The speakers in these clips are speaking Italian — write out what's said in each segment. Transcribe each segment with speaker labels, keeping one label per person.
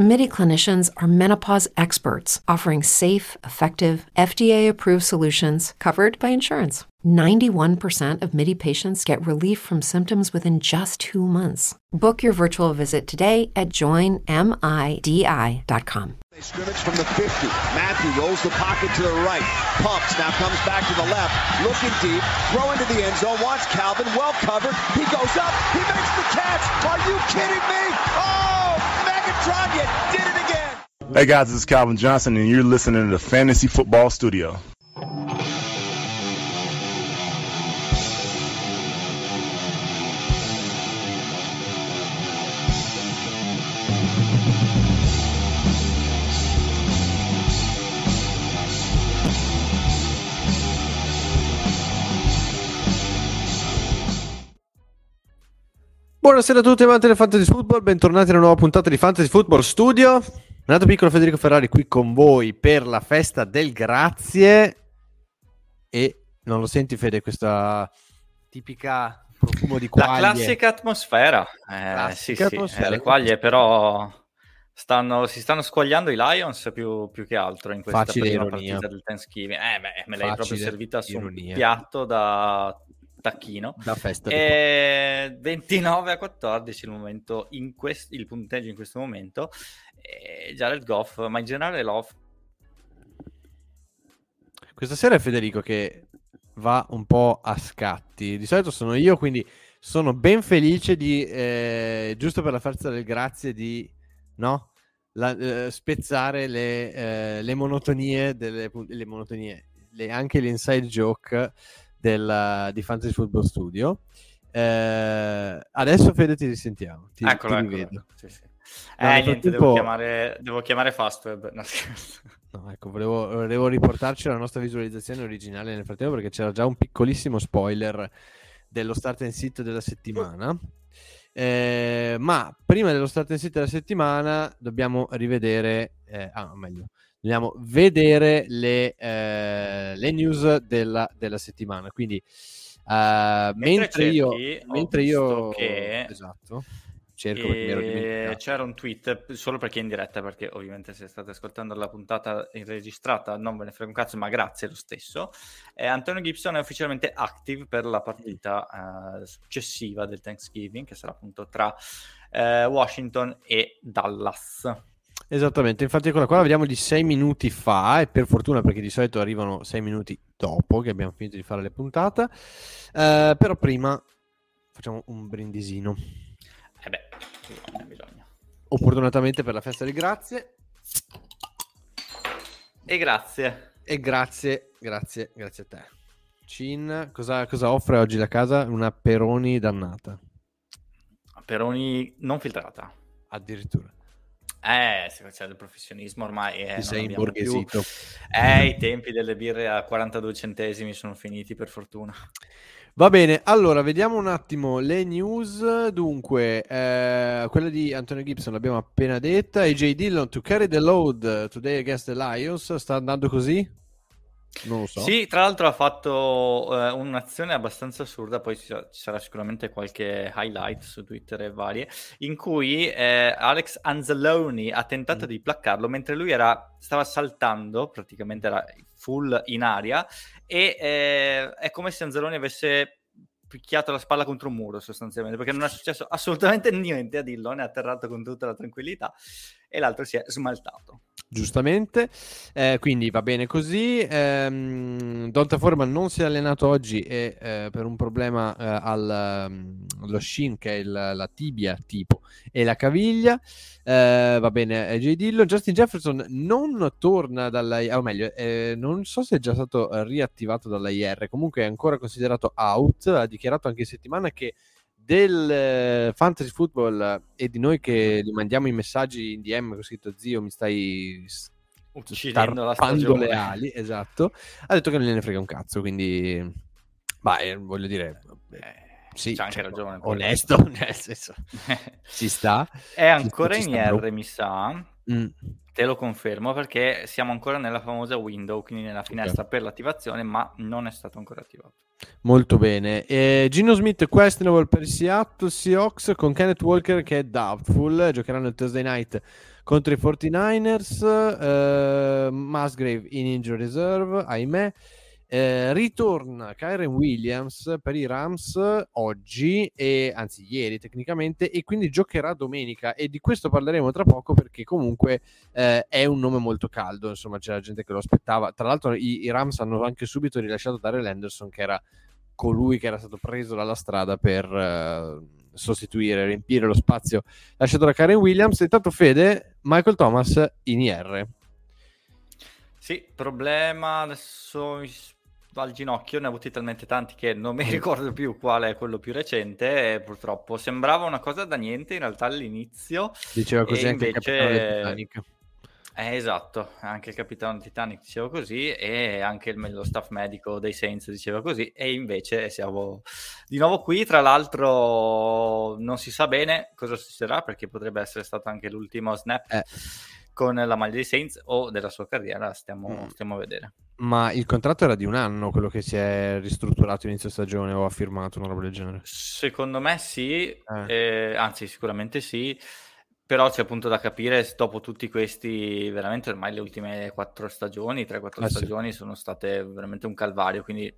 Speaker 1: MIDI clinicians are menopause experts offering safe, effective, FDA approved solutions covered by insurance. 91% of MIDI patients get relief from symptoms within just two months. Book your virtual visit today at joinmidi.com.
Speaker 2: They scrimmage from the 50. Matthew rolls the pocket to the right. Pumps, now comes back to the left. Looking deep. Throw into the end zone. Wants Calvin. Well covered. He goes up. He makes the catch. Are you kidding me? Oh, Did it again.
Speaker 3: Hey guys, this is Calvin Johnson, and you're listening to the Fantasy Football Studio.
Speaker 4: Buonasera a tutti amanti del Fantasy Football, bentornati alla nuova puntata di Fantasy Football Studio. Renato Piccolo, Federico Ferrari qui con voi per la festa del grazie e non lo senti Fede questa tipica profumo di quaglie?
Speaker 5: La classica atmosfera, eh,
Speaker 4: Classica
Speaker 5: sì, sì,
Speaker 4: atmosfera.
Speaker 5: eh, le quaglie però stanno, si stanno squagliando i Lions più, più che altro in questa
Speaker 4: Facile
Speaker 5: prima
Speaker 4: ironia.
Speaker 5: partita del Thanksgiving. Eh beh, me l'hai proprio
Speaker 4: Facile
Speaker 5: servita su
Speaker 4: ironia.
Speaker 5: un piatto da tacchino.
Speaker 4: Da festa di
Speaker 5: E 29 a 14 il, momento in quest- il punteggio in questo momento. E Jared Goff, ma in generale Love
Speaker 4: Questa sera è Federico che va un po' a scatti. Di solito sono io, quindi sono ben felice di, eh, giusto per la forza del grazie, di no? La- eh, spezzare le, eh, le monotonie, delle, le monotonie le- anche l'inside joke del, di Fantasy Football Studio. Eh, adesso Fede ti risentiamo, ti,
Speaker 5: Eccolo,
Speaker 4: ti
Speaker 5: eccolo, ecco, sì, sì.
Speaker 4: No,
Speaker 5: Eh,
Speaker 4: nel
Speaker 5: niente, devo chiamare, devo chiamare Fastweb. No.
Speaker 4: No, ecco, volevo, volevo riportarci la nostra visualizzazione originale nel frattempo perché c'era già un piccolissimo spoiler dello start and sit della settimana. Eh, ma prima dello start and sit della settimana dobbiamo rivedere, eh, ah, meglio, dobbiamo vedere le, eh, le news della, della settimana. Quindi, eh, mentre, io, mentre io,
Speaker 5: che-
Speaker 4: esatto, cerco perché
Speaker 5: E
Speaker 4: dimenticato.
Speaker 5: c'era un tweet solo per chi è in diretta, perché ovviamente se state ascoltando la puntata registrata non ve ne frega un cazzo, ma grazie lo stesso. Eh, Antonio Gibson è ufficialmente active per la partita eh, successiva del Thanksgiving, che sarà appunto tra eh, Washington e Dallas.
Speaker 4: Esattamente, infatti quella qua la vediamo di 6 minuti fa e per fortuna perché di solito arrivano 6 minuti dopo che abbiamo finito di fare le puntate, Eh, però prima facciamo un brindisino.
Speaker 5: E beh, bisogna, bisogna.
Speaker 4: Opportunatamente per la festa di grazie
Speaker 5: E grazie.
Speaker 4: e grazie, grazie, grazie a te. Cin, cosa, cosa offre oggi la casa? Una peroni dannata,
Speaker 5: Peroni non filtrata.
Speaker 4: addirittura.
Speaker 5: Eh, se c'è del professionismo ormai eh,
Speaker 4: Ti
Speaker 5: non
Speaker 4: sei imborghesito.
Speaker 5: Eh, i tempi delle birre a 42 centesimi sono finiti per fortuna.
Speaker 4: Va bene, allora vediamo un attimo le news. Dunque, eh, quella di Antonio Gibson l'abbiamo appena detta. AJ Dillon to carry the load today against the Lions. Sta andando così? Non lo so.
Speaker 5: Sì, tra l'altro ha fatto eh, un'azione abbastanza assurda, poi ci sarà, ci sarà sicuramente qualche highlight su Twitter e varie, in cui eh, Alex Anzalone ha tentato
Speaker 4: Mm.
Speaker 5: di placcarlo mentre lui era, stava saltando, praticamente era full in aria, e eh, è come se Anzalone avesse picchiato la spalla contro un muro sostanzialmente, perché non è successo assolutamente niente a Dillon, è atterrato con tutta la tranquillità e l'altro si è smaltato.
Speaker 4: Giustamente, Eh, quindi va bene così. Ehm, Donta Foreman non si è allenato oggi e, eh, per un problema eh, al, allo shin, che è il- la tibia tipo, e la caviglia. Eh, va bene, AJ Dillon. Justin Jefferson non torna dalla, o meglio, eh, non so se è già stato eh, riattivato dalla IR, comunque è ancora considerato out. Ha dichiarato anche in settimana che del eh, fantasy football e di noi che gli mandiamo i messaggi in DM con scritto zio mi stai
Speaker 5: Uccidendo la stagione.
Speaker 4: le ali esatto ha detto che non gliene frega un cazzo quindi ma eh, voglio dire eh, sì,
Speaker 5: c'ha anche
Speaker 4: cioè,
Speaker 5: ragione,
Speaker 4: onesto nel senso ci sta
Speaker 5: È ancora
Speaker 4: ci
Speaker 5: in. IR, mi sa.
Speaker 4: Mm.
Speaker 5: Te lo confermo perché siamo ancora nella famosa window, quindi nella finestra okay. per l'attivazione, ma non è stato ancora attivato.
Speaker 4: Molto bene. E Gino Smith questionable per Seattle Seahawks con Kenneth Walker che è doubtful, giocheranno il Thursday night contro i 49ers, uh, Musgrave in injury reserve, ahimè. Eh, ritorna Kyren Williams per i Rams oggi, e, anzi ieri tecnicamente, e quindi giocherà domenica e di questo parleremo tra poco perché comunque eh, è un nome molto caldo, insomma c'era gente che lo aspettava. Tra l'altro i, i Rams hanno anche subito rilasciato Darrell Anderson che era colui che era stato preso dalla strada per uh, sostituire, riempire lo spazio lasciato da Karen Williams. E intanto Fede, Michael Thomas in IR.
Speaker 5: Sì, problema adesso al ginocchio, ne ho avuti talmente tanti che non mi ricordo più quale è quello più recente purtroppo sembrava una cosa da niente in realtà all'inizio.
Speaker 4: Diceva così anche invece... il capitano Titanic.
Speaker 5: Eh, esatto, anche il capitano Titanic diceva così e anche il, lo staff medico dei Saints diceva così e invece siamo di nuovo qui, tra l'altro non si sa bene cosa succederà perché potrebbe essere stato anche l'ultimo snap. Eh con la maglia dei Saints o della sua carriera, stiamo, mm. stiamo a vedere.
Speaker 4: Ma il contratto era di un anno, quello che si è ristrutturato inizio stagione o ha firmato una roba del genere?
Speaker 5: Secondo me sì, eh. Eh, anzi sicuramente sì, però c'è appunto da capire dopo tutti questi, veramente ormai le ultime quattro stagioni, 3-4 eh, stagioni sì. sono state veramente un calvario, quindi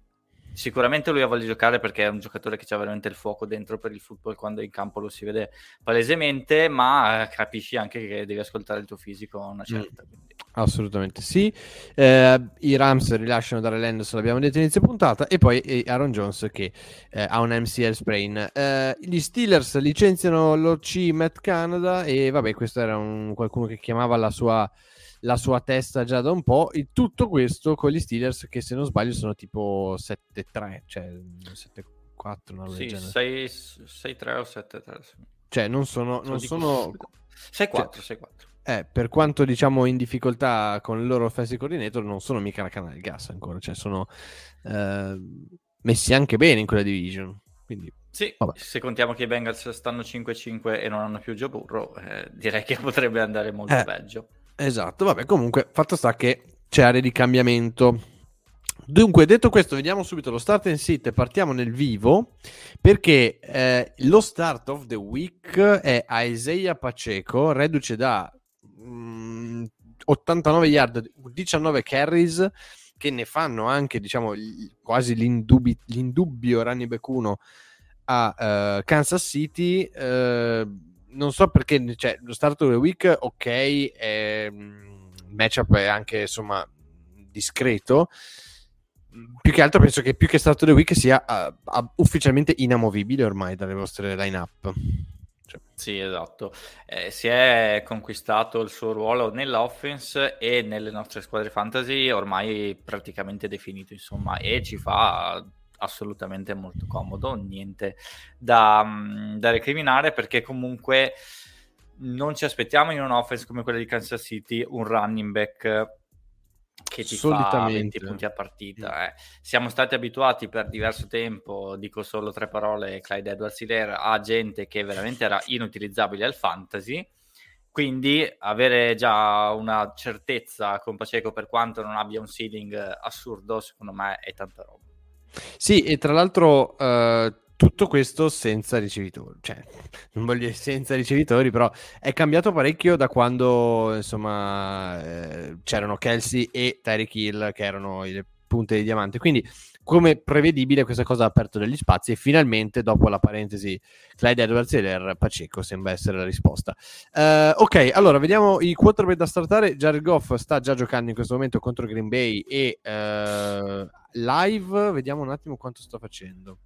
Speaker 5: sicuramente lui ha voglia di giocare perché è un giocatore che ha veramente il fuoco dentro per il football quando in campo lo si vede palesemente, ma capisci anche che devi ascoltare il tuo fisico a una certa. Mm.
Speaker 4: Assolutamente sì. Eh, I Rams rilasciano Darrell Anderson, l'abbiamo detto inizio puntata, e poi Aaron Jones che eh, ha un MCL sprain. Eh, gli Steelers licenziano l'OC Matt Canada e vabbè, questo era un, qualcuno che chiamava la sua la sua testa già da un po'. E tutto questo con gli Steelers che se non sbaglio sono tipo 7-3, cioè 7-4, una
Speaker 5: sì, 6-3 o 7-3.
Speaker 4: Cioè non sono... Non sono...
Speaker 5: 6-4, cioè, 6-4.
Speaker 4: Eh, per quanto diciamo in difficoltà con il loro offensive coordinator, non sono mica la canna del gas ancora, cioè sono eh, messi anche bene in quella division. Quindi,
Speaker 5: sì, vabbè. se contiamo che i Bengals stanno 5-5 e non hanno più Joe Burrow, eh, direi che potrebbe andare molto eh, peggio.
Speaker 4: Esatto, vabbè, comunque, fatto sta che c'è area di cambiamento. Dunque, detto questo, vediamo subito lo start and sit e partiamo nel vivo perché eh, lo start of the week è Isaiah Paceco, reduce da mh, 89 yard, 19 carries che ne fanno anche, diciamo, quasi l'indubi- l'indubbio running back 1 a uh, Kansas City. Uh, non so perché cioè, lo start of the week, ok, è, il mm, matchup è anche insomma discreto. Più che altro penso che più che start of the week sia uh, ufficialmente inamovibile ormai dalle vostre line-up.
Speaker 5: Cioè. Sì, esatto. Eh, si è conquistato il suo ruolo nell'offense e nelle nostre squadre fantasy ormai praticamente definito, insomma, e ci fa assolutamente molto comodo, niente da, mm, da recriminare perché comunque non ci aspettiamo in un offense come quella di Kansas City un running back che ti fa 20 punti a partita. Eh. Siamo stati abituati per diverso tempo, dico solo tre parole, Clyde Edwards Hilaire, a gente che veramente era inutilizzabile al fantasy. Quindi avere già una certezza con Paceco per quanto non abbia un ceiling assurdo, secondo me è tanta roba.
Speaker 4: Sì, e tra l'altro uh, tutto questo senza ricevitori, cioè non voglio senza ricevitori, però è cambiato parecchio da quando insomma eh, c'erano Kelsey e Tyreek Hill che erano le punte di diamante. Quindi come prevedibile questa cosa ha aperto degli spazi e finalmente dopo la parentesi Clyde Edwards e Paceco sembra essere la risposta. Uh, ok allora vediamo i quarterback da startare. Jared Goff sta già giocando in questo momento contro Green Bay e uh, live. Vediamo un attimo quanto sta facendo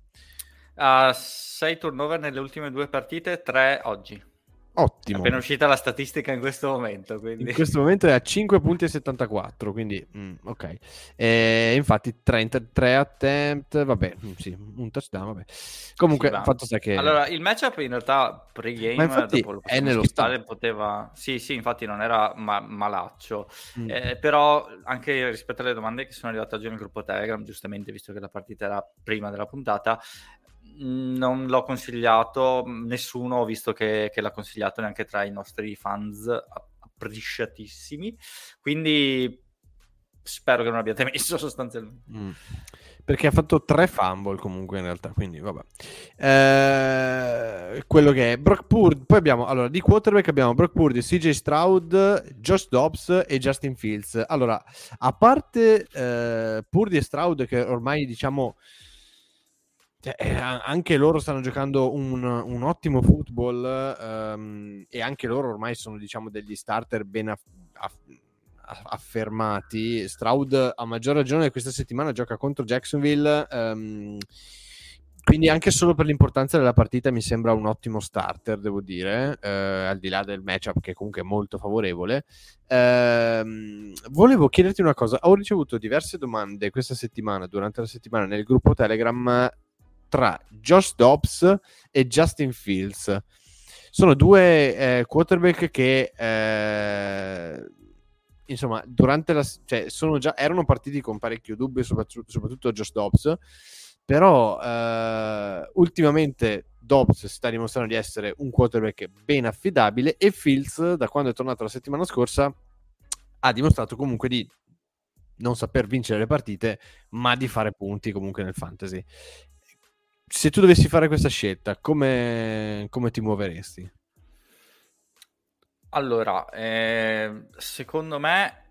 Speaker 5: uh, 6 turnover nelle ultime due partite 3 oggi
Speaker 4: Ottimo.
Speaker 5: È appena uscita la statistica in questo momento. Quindi.
Speaker 4: In questo momento è a 5.74, quindi mm, ok. E infatti 33 attempt, vabbè, mm, sì, un touchdown, vabbè. Comunque, sì, fatto sta che...
Speaker 5: Allora, il matchup in realtà pre-game,
Speaker 4: infatti, è nello stato.
Speaker 5: poteva... Sì, sì, infatti non era ma- malaccio. Mm. Eh, però anche rispetto alle domande che sono arrivate oggi nel gruppo Telegram, giustamente, visto che la partita era prima della puntata, non l'ho consigliato, nessuno ho visto che, che l'ha consigliato neanche tra i nostri fans, a, apprisciatissimi. Quindi spero che non abbiate messo sostanzialmente.
Speaker 4: Mm. Perché ha fatto tre fumble comunque in realtà, quindi vabbè. Eh, quello che è Brock Purdy, poi abbiamo, allora, di quarterback abbiamo Brock Purdy, CJ Stroud, Josh Dobbs e Justin Fields. Allora, a parte eh, Purdy e Stroud che ormai diciamo eh, anche loro stanno giocando un, un ottimo football um, e anche loro ormai sono diciamo degli starter ben aff- aff- affermati. Stroud a maggior ragione questa settimana gioca contro Jacksonville. Um, quindi anche solo per l'importanza della partita mi sembra un ottimo starter, devo dire, eh, al di là del matchup che comunque è molto favorevole. Eh, volevo chiederti una cosa, ho ricevuto diverse domande questa settimana, durante la settimana, nel gruppo Telegram tra Josh Dobbs e Justin Fields. Sono due eh, quarterback che eh, insomma, durante la cioè, già, erano partiti con parecchio dubbio, soprattutto, soprattutto Josh Dobbs, però eh, ultimamente Dobbs sta dimostrando di essere un quarterback ben affidabile e Fields, da quando è tornato la settimana scorsa, ha dimostrato comunque di non saper vincere le partite, ma di fare punti comunque nel fantasy. Se tu dovessi fare questa scelta, come, come ti muoveresti?
Speaker 5: Allora, eh, secondo me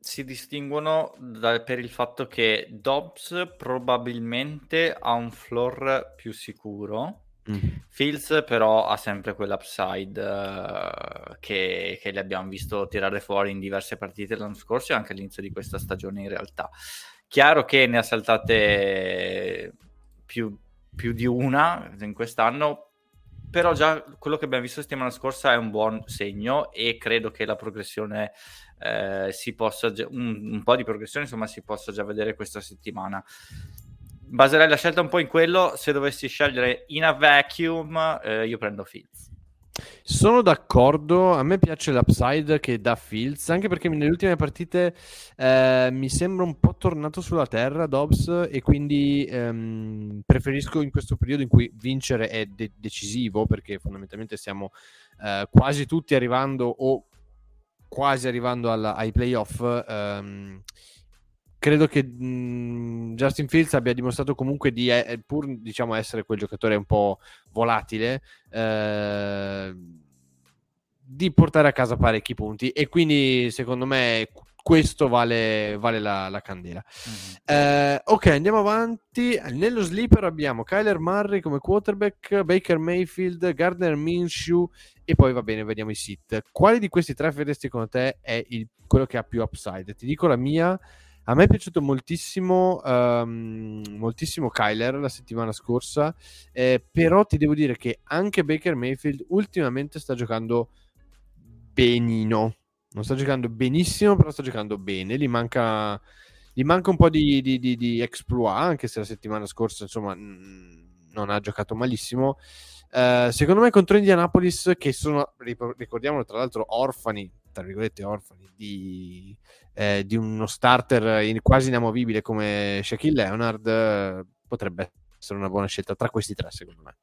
Speaker 5: si distinguono da- per il fatto che Dobbs probabilmente ha un floor più sicuro.
Speaker 4: Mm.
Speaker 5: Fields però ha sempre quell'upside eh, che, che le abbiamo visto tirare fuori in diverse partite l'anno scorso e anche all'inizio di questa stagione in realtà. Chiaro che ne ha saltate più, più di una in quest'anno, però già quello che abbiamo visto la settimana scorsa è un buon segno e credo che la progressione eh, si possa un, un, po' di progressione insomma si possa già vedere questa settimana. Baserei la scelta un po' in quello se dovessi scegliere in a vacuum eh, io prendo Fields
Speaker 4: sono d'accordo, a me piace l'upside che dà Fields, anche perché nelle ultime partite eh, mi sembra un po' tornato sulla terra Dobbs e quindi ehm, preferisco in questo periodo in cui vincere è de- decisivo, perché fondamentalmente stiamo eh, quasi tutti arrivando o quasi arrivando alla, ai playoff. Ehm, credo che mh, Justin Fields abbia dimostrato comunque di eh, pur diciamo essere quel giocatore un po' volatile eh, di portare a casa parecchi punti e quindi secondo me questo vale, vale la, la, candela. Mm-hmm. Eh, ok, andiamo avanti. Nello sleeper abbiamo Kyler Murray come quarterback, Baker Mayfield, Gardner Minshew e poi va bene, vediamo i sit. Quali di questi tre vedresti secondo te è il, quello che ha più upside? Ti dico la mia a me è piaciuto moltissimo, um, moltissimo Kyler la settimana scorsa, eh, però ti devo dire che anche Baker Mayfield ultimamente sta giocando benino. Non sta giocando benissimo, però sta giocando bene. Gli manca, gli manca un po' di, di, di, di, exploit, anche se la settimana scorsa insomma non ha giocato malissimo. Uh, secondo me contro Indianapolis, che sono, ricordiamolo tra l'altro, orfani tra virgolette orfani di, eh, di uno starter in, quasi inamovibile come Shaquille Leonard potrebbe essere una buona scelta tra questi tre secondo me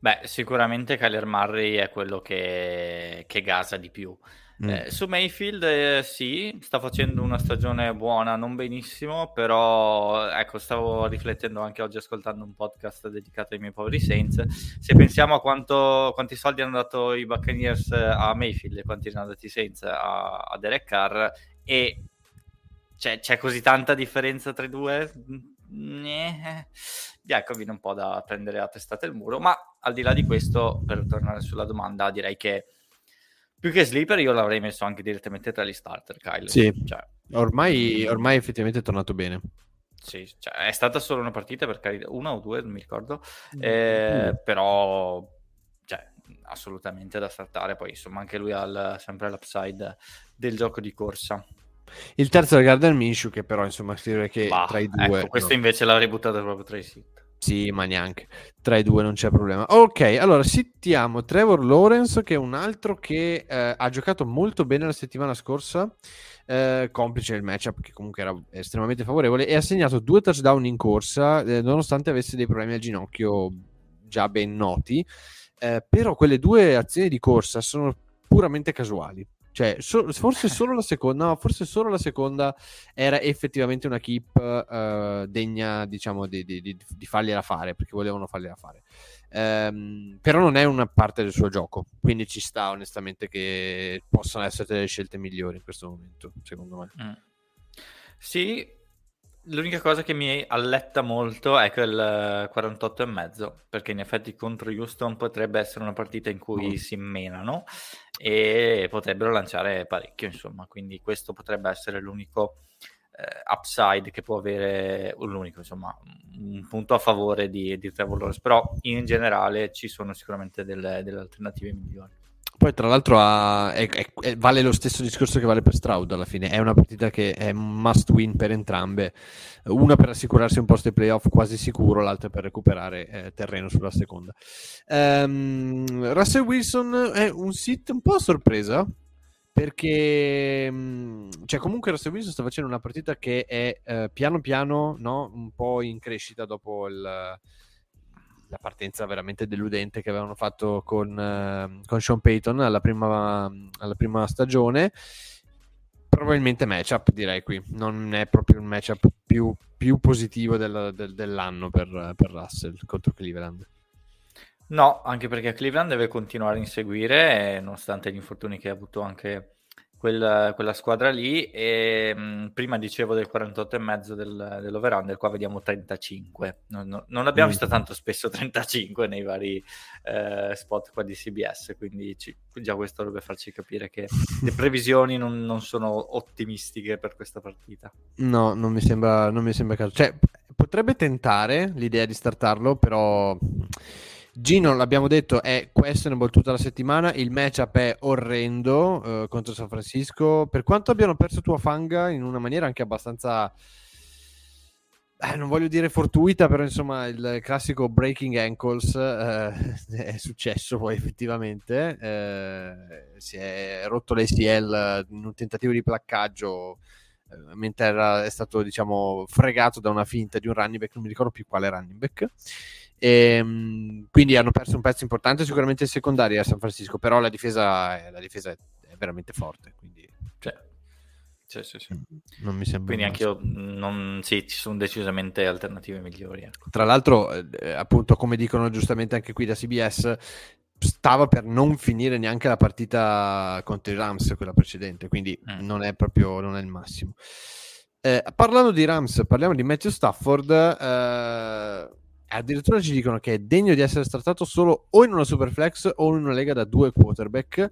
Speaker 5: Beh, sicuramente Kyler Murray è quello che, che gasa di più. Mm. Eh, su Mayfield eh, sì, sta facendo una stagione buona, non benissimo, però ecco, stavo riflettendo anche oggi ascoltando un podcast dedicato ai miei poveri Saints. Se pensiamo a quanto, quanti soldi hanno dato i Buccaneers a Mayfield e quanti hanno dati i Saints a, a Derek Carr e c'è, c'è così tanta differenza tra i due? Ecco, viene un po' da prendere a testate il muro, ma al di là di questo, per tornare sulla domanda, direi che più che sleeper io l'avrei messo anche direttamente tra gli starter, Kyle.
Speaker 4: Sì, cioè, ormai, ormai effettivamente è tornato bene.
Speaker 5: Sì, cioè, è stata solo una partita per carità, una o due, non mi ricordo, mm. eh, mm. però cioè, assolutamente da startare. Poi insomma anche lui ha sempre l'upside del gioco di corsa.
Speaker 4: Il terzo è Gardner Minshew, che però insomma scrive che bah, tra i due...
Speaker 5: Ecco, questo no. invece l'avrei buttato proprio tra i sit.
Speaker 4: Sì, ma neanche. Tra i due non c'è problema. Ok, allora sentiamo Trevor Lawrence, che è un altro che eh, ha giocato molto bene la settimana scorsa, eh, complice il matchup che comunque era estremamente favorevole, e ha segnato due touchdown in corsa, eh, nonostante avesse dei problemi al ginocchio già ben noti. Eh, però quelle due azioni di corsa sono puramente casuali. Cioè, so, forse solo la seconda, no, forse solo la seconda era effettivamente una keep uh, degna, diciamo, di, di, di, di, fargliela fare, perché volevano fargliela fare. Um, però non è una parte del suo gioco, quindi ci sta onestamente che possano essere delle scelte migliori in questo momento, secondo me. Mm.
Speaker 5: Sì, l'unica cosa che mi alletta molto è quel 48 e mezzo, perché in effetti contro Houston potrebbe essere una partita in cui mm. si menano e potrebbero lanciare parecchio, insomma, quindi questo potrebbe essere l'unico eh, upside che può avere, l'unico, insomma, un punto a favore di, di Trevor Lawrence, però in generale ci sono sicuramente delle, delle alternative migliori.
Speaker 4: Poi, tra l'altro, ha, è, è, vale lo stesso discorso che vale per Stroud alla fine. È una partita che è must win per entrambe. Una per assicurarsi un posto ai playoff quasi sicuro, l'altra per recuperare eh, terreno sulla seconda. Um, Russell Wilson è un sit un po' a sorpresa perché mm, cioè comunque Russell Wilson sta facendo una partita che è eh, piano piano no? un po' in crescita dopo il la partenza veramente deludente che avevano fatto con, uh, con Sean Payton alla prima, alla prima stagione. Probabilmente matchup, direi qui. Non è proprio il matchup più, più positivo del, del, dell'anno per, per Russell contro Cleveland.
Speaker 5: No, anche perché Cleveland deve continuare a inseguire, nonostante gli infortuni che ha avuto anche quella, quella squadra lì e mh, prima dicevo del 48,5 del, dell'over-under, qua vediamo 35 non, non, non abbiamo mm. visto tanto spesso 35 nei vari eh, spot qua di CBS quindi ci, già questo dovrebbe farci capire che le previsioni non, non, sono ottimistiche per questa partita.
Speaker 4: No, non mi sembra, non mi sembra caso cioè, potrebbe tentare l'idea di startarlo però Gino, l'abbiamo detto, è questionable tutta la settimana. Il matchup è orrendo uh, contro San Francisco. Per quanto abbiano perso tua fanga in una maniera anche abbastanza. Eh, non voglio dire fortuita, però insomma il classico breaking ankles eh, è successo poi effettivamente. Eh, si è rotto l'ACL in un tentativo di placcaggio eh, mentre era, è stato diciamo fregato da una finta di un running back, non mi ricordo più quale running back. E, ehm, quindi hanno perso un pezzo importante sicuramente in secondaria a San Francisco, però la difesa, è, la difesa è, è veramente forte. Quindi,
Speaker 5: cioè, sì, sì, sì.
Speaker 4: Non mi sembra.
Speaker 5: Quindi anche io, non, sì, ci sono decisamente alternative migliori. Ecco.
Speaker 4: Tra l'altro, eh, appunto, come dicono giustamente anche qui da CBS, stava per non finire neanche la partita contro i Rams, quella precedente, quindi mm. non è proprio non è il massimo. Eh, parlando di Rams, parliamo di Matthew Stafford. Eh, addirittura ci dicono che è degno di essere trattato solo o in una superflex o in una lega da due quarterback.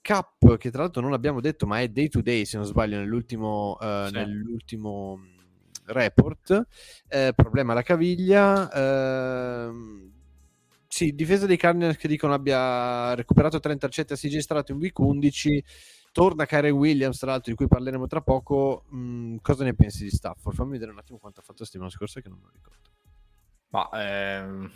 Speaker 4: Cap, che tra l'altro non abbiamo detto, ma è day to day, se non sbaglio, nell'ultimo, uh, sì. nell'ultimo mm, report. Eh, problema alla caviglia. Eh, sì, difesa dei Cardinals che dicono abbia recuperato 30 intercetti a CJ Strato in week 11. Torna Kyrie Williams, tra l'altro, di cui parleremo tra poco. Mm, cosa ne pensi di Stafford? Fammi vedere un attimo quanto ha fatto la settimana scorsa, che non me lo ricordo.
Speaker 5: Ma ehm,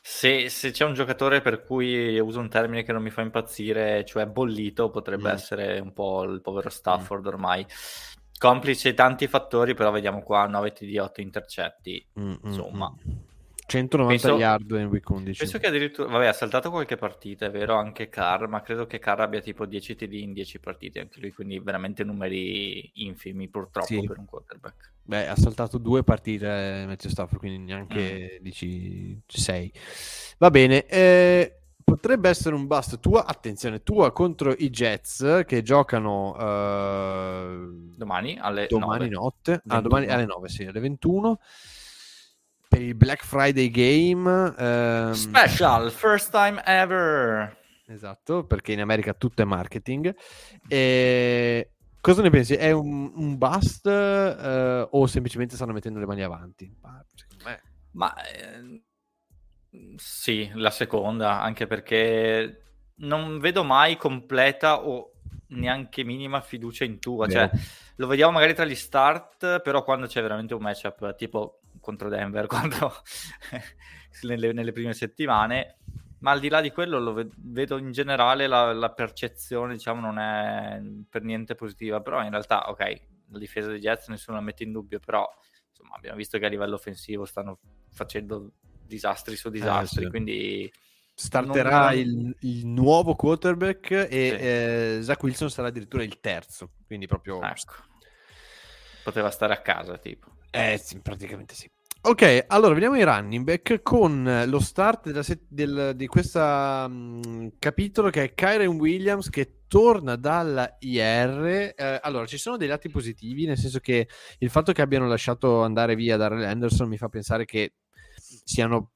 Speaker 5: se, se, c'è un giocatore per cui uso un termine che non mi fa impazzire, cioè bollito, potrebbe mm. essere un po' il povero mm. Stafford mm. ormai. Complice tanti fattori, però vediamo qua 9 TD 8 intercetti. Mm, mm, insomma,
Speaker 4: 190 penso, yard in week 11.
Speaker 5: Penso che addirittura, vabbè, ha saltato qualche partita, è vero, anche Carr, ma credo che Carr abbia tipo 10 TD in 10 partite, anche lui, quindi veramente numeri infimi purtroppo sì. per un quarterback.
Speaker 4: Beh, ha saltato due partite Matthew Stafford, quindi neanche mm. dici 6. Va bene, eh, potrebbe essere un bust tua, attenzione, tua contro i Jets che giocano uh,
Speaker 5: domani alle
Speaker 4: domani 9. notte, ah, domani alle 9, sì, alle 21 per il Black Friday Game.
Speaker 5: Ehm... Special, first time ever.
Speaker 4: Esatto, perché in America tutto è marketing. E... Cosa ne pensi? È un, un bust eh, o semplicemente stanno mettendo le mani avanti?
Speaker 5: Ma, me... Ma eh, sì, la seconda, anche perché non vedo mai completa o neanche minima fiducia in tua. Cioè, lo vediamo magari tra gli start, però quando c'è veramente un matchup tipo contro Denver quando, nelle, nelle, prime settimane. Ma al di là di quello, lo ved- vedo in generale la, la, percezione, diciamo, non è per niente positiva. Però in realtà, ok, la difesa dei Jets nessuno la mette in dubbio, però insomma, abbiamo visto che a livello offensivo stanno facendo disastri su disastri, eh, sì. quindi
Speaker 4: starterà
Speaker 5: Non-
Speaker 4: il, il nuovo quarterback e
Speaker 5: Sì.
Speaker 4: eh, Zach Wilson sarà addirittura il terzo, quindi proprio...
Speaker 5: Ecco. Poteva stare a casa, tipo.
Speaker 4: Eh sì, praticamente sì. Ok, allora vediamo i running back con lo start della set- del- di questo capitolo che è Kyren Williams che torna dalla IR. Eh, allora, ci sono dei lati positivi, nel senso che il fatto che abbiano lasciato andare via Darrell Anderson mi fa pensare che siano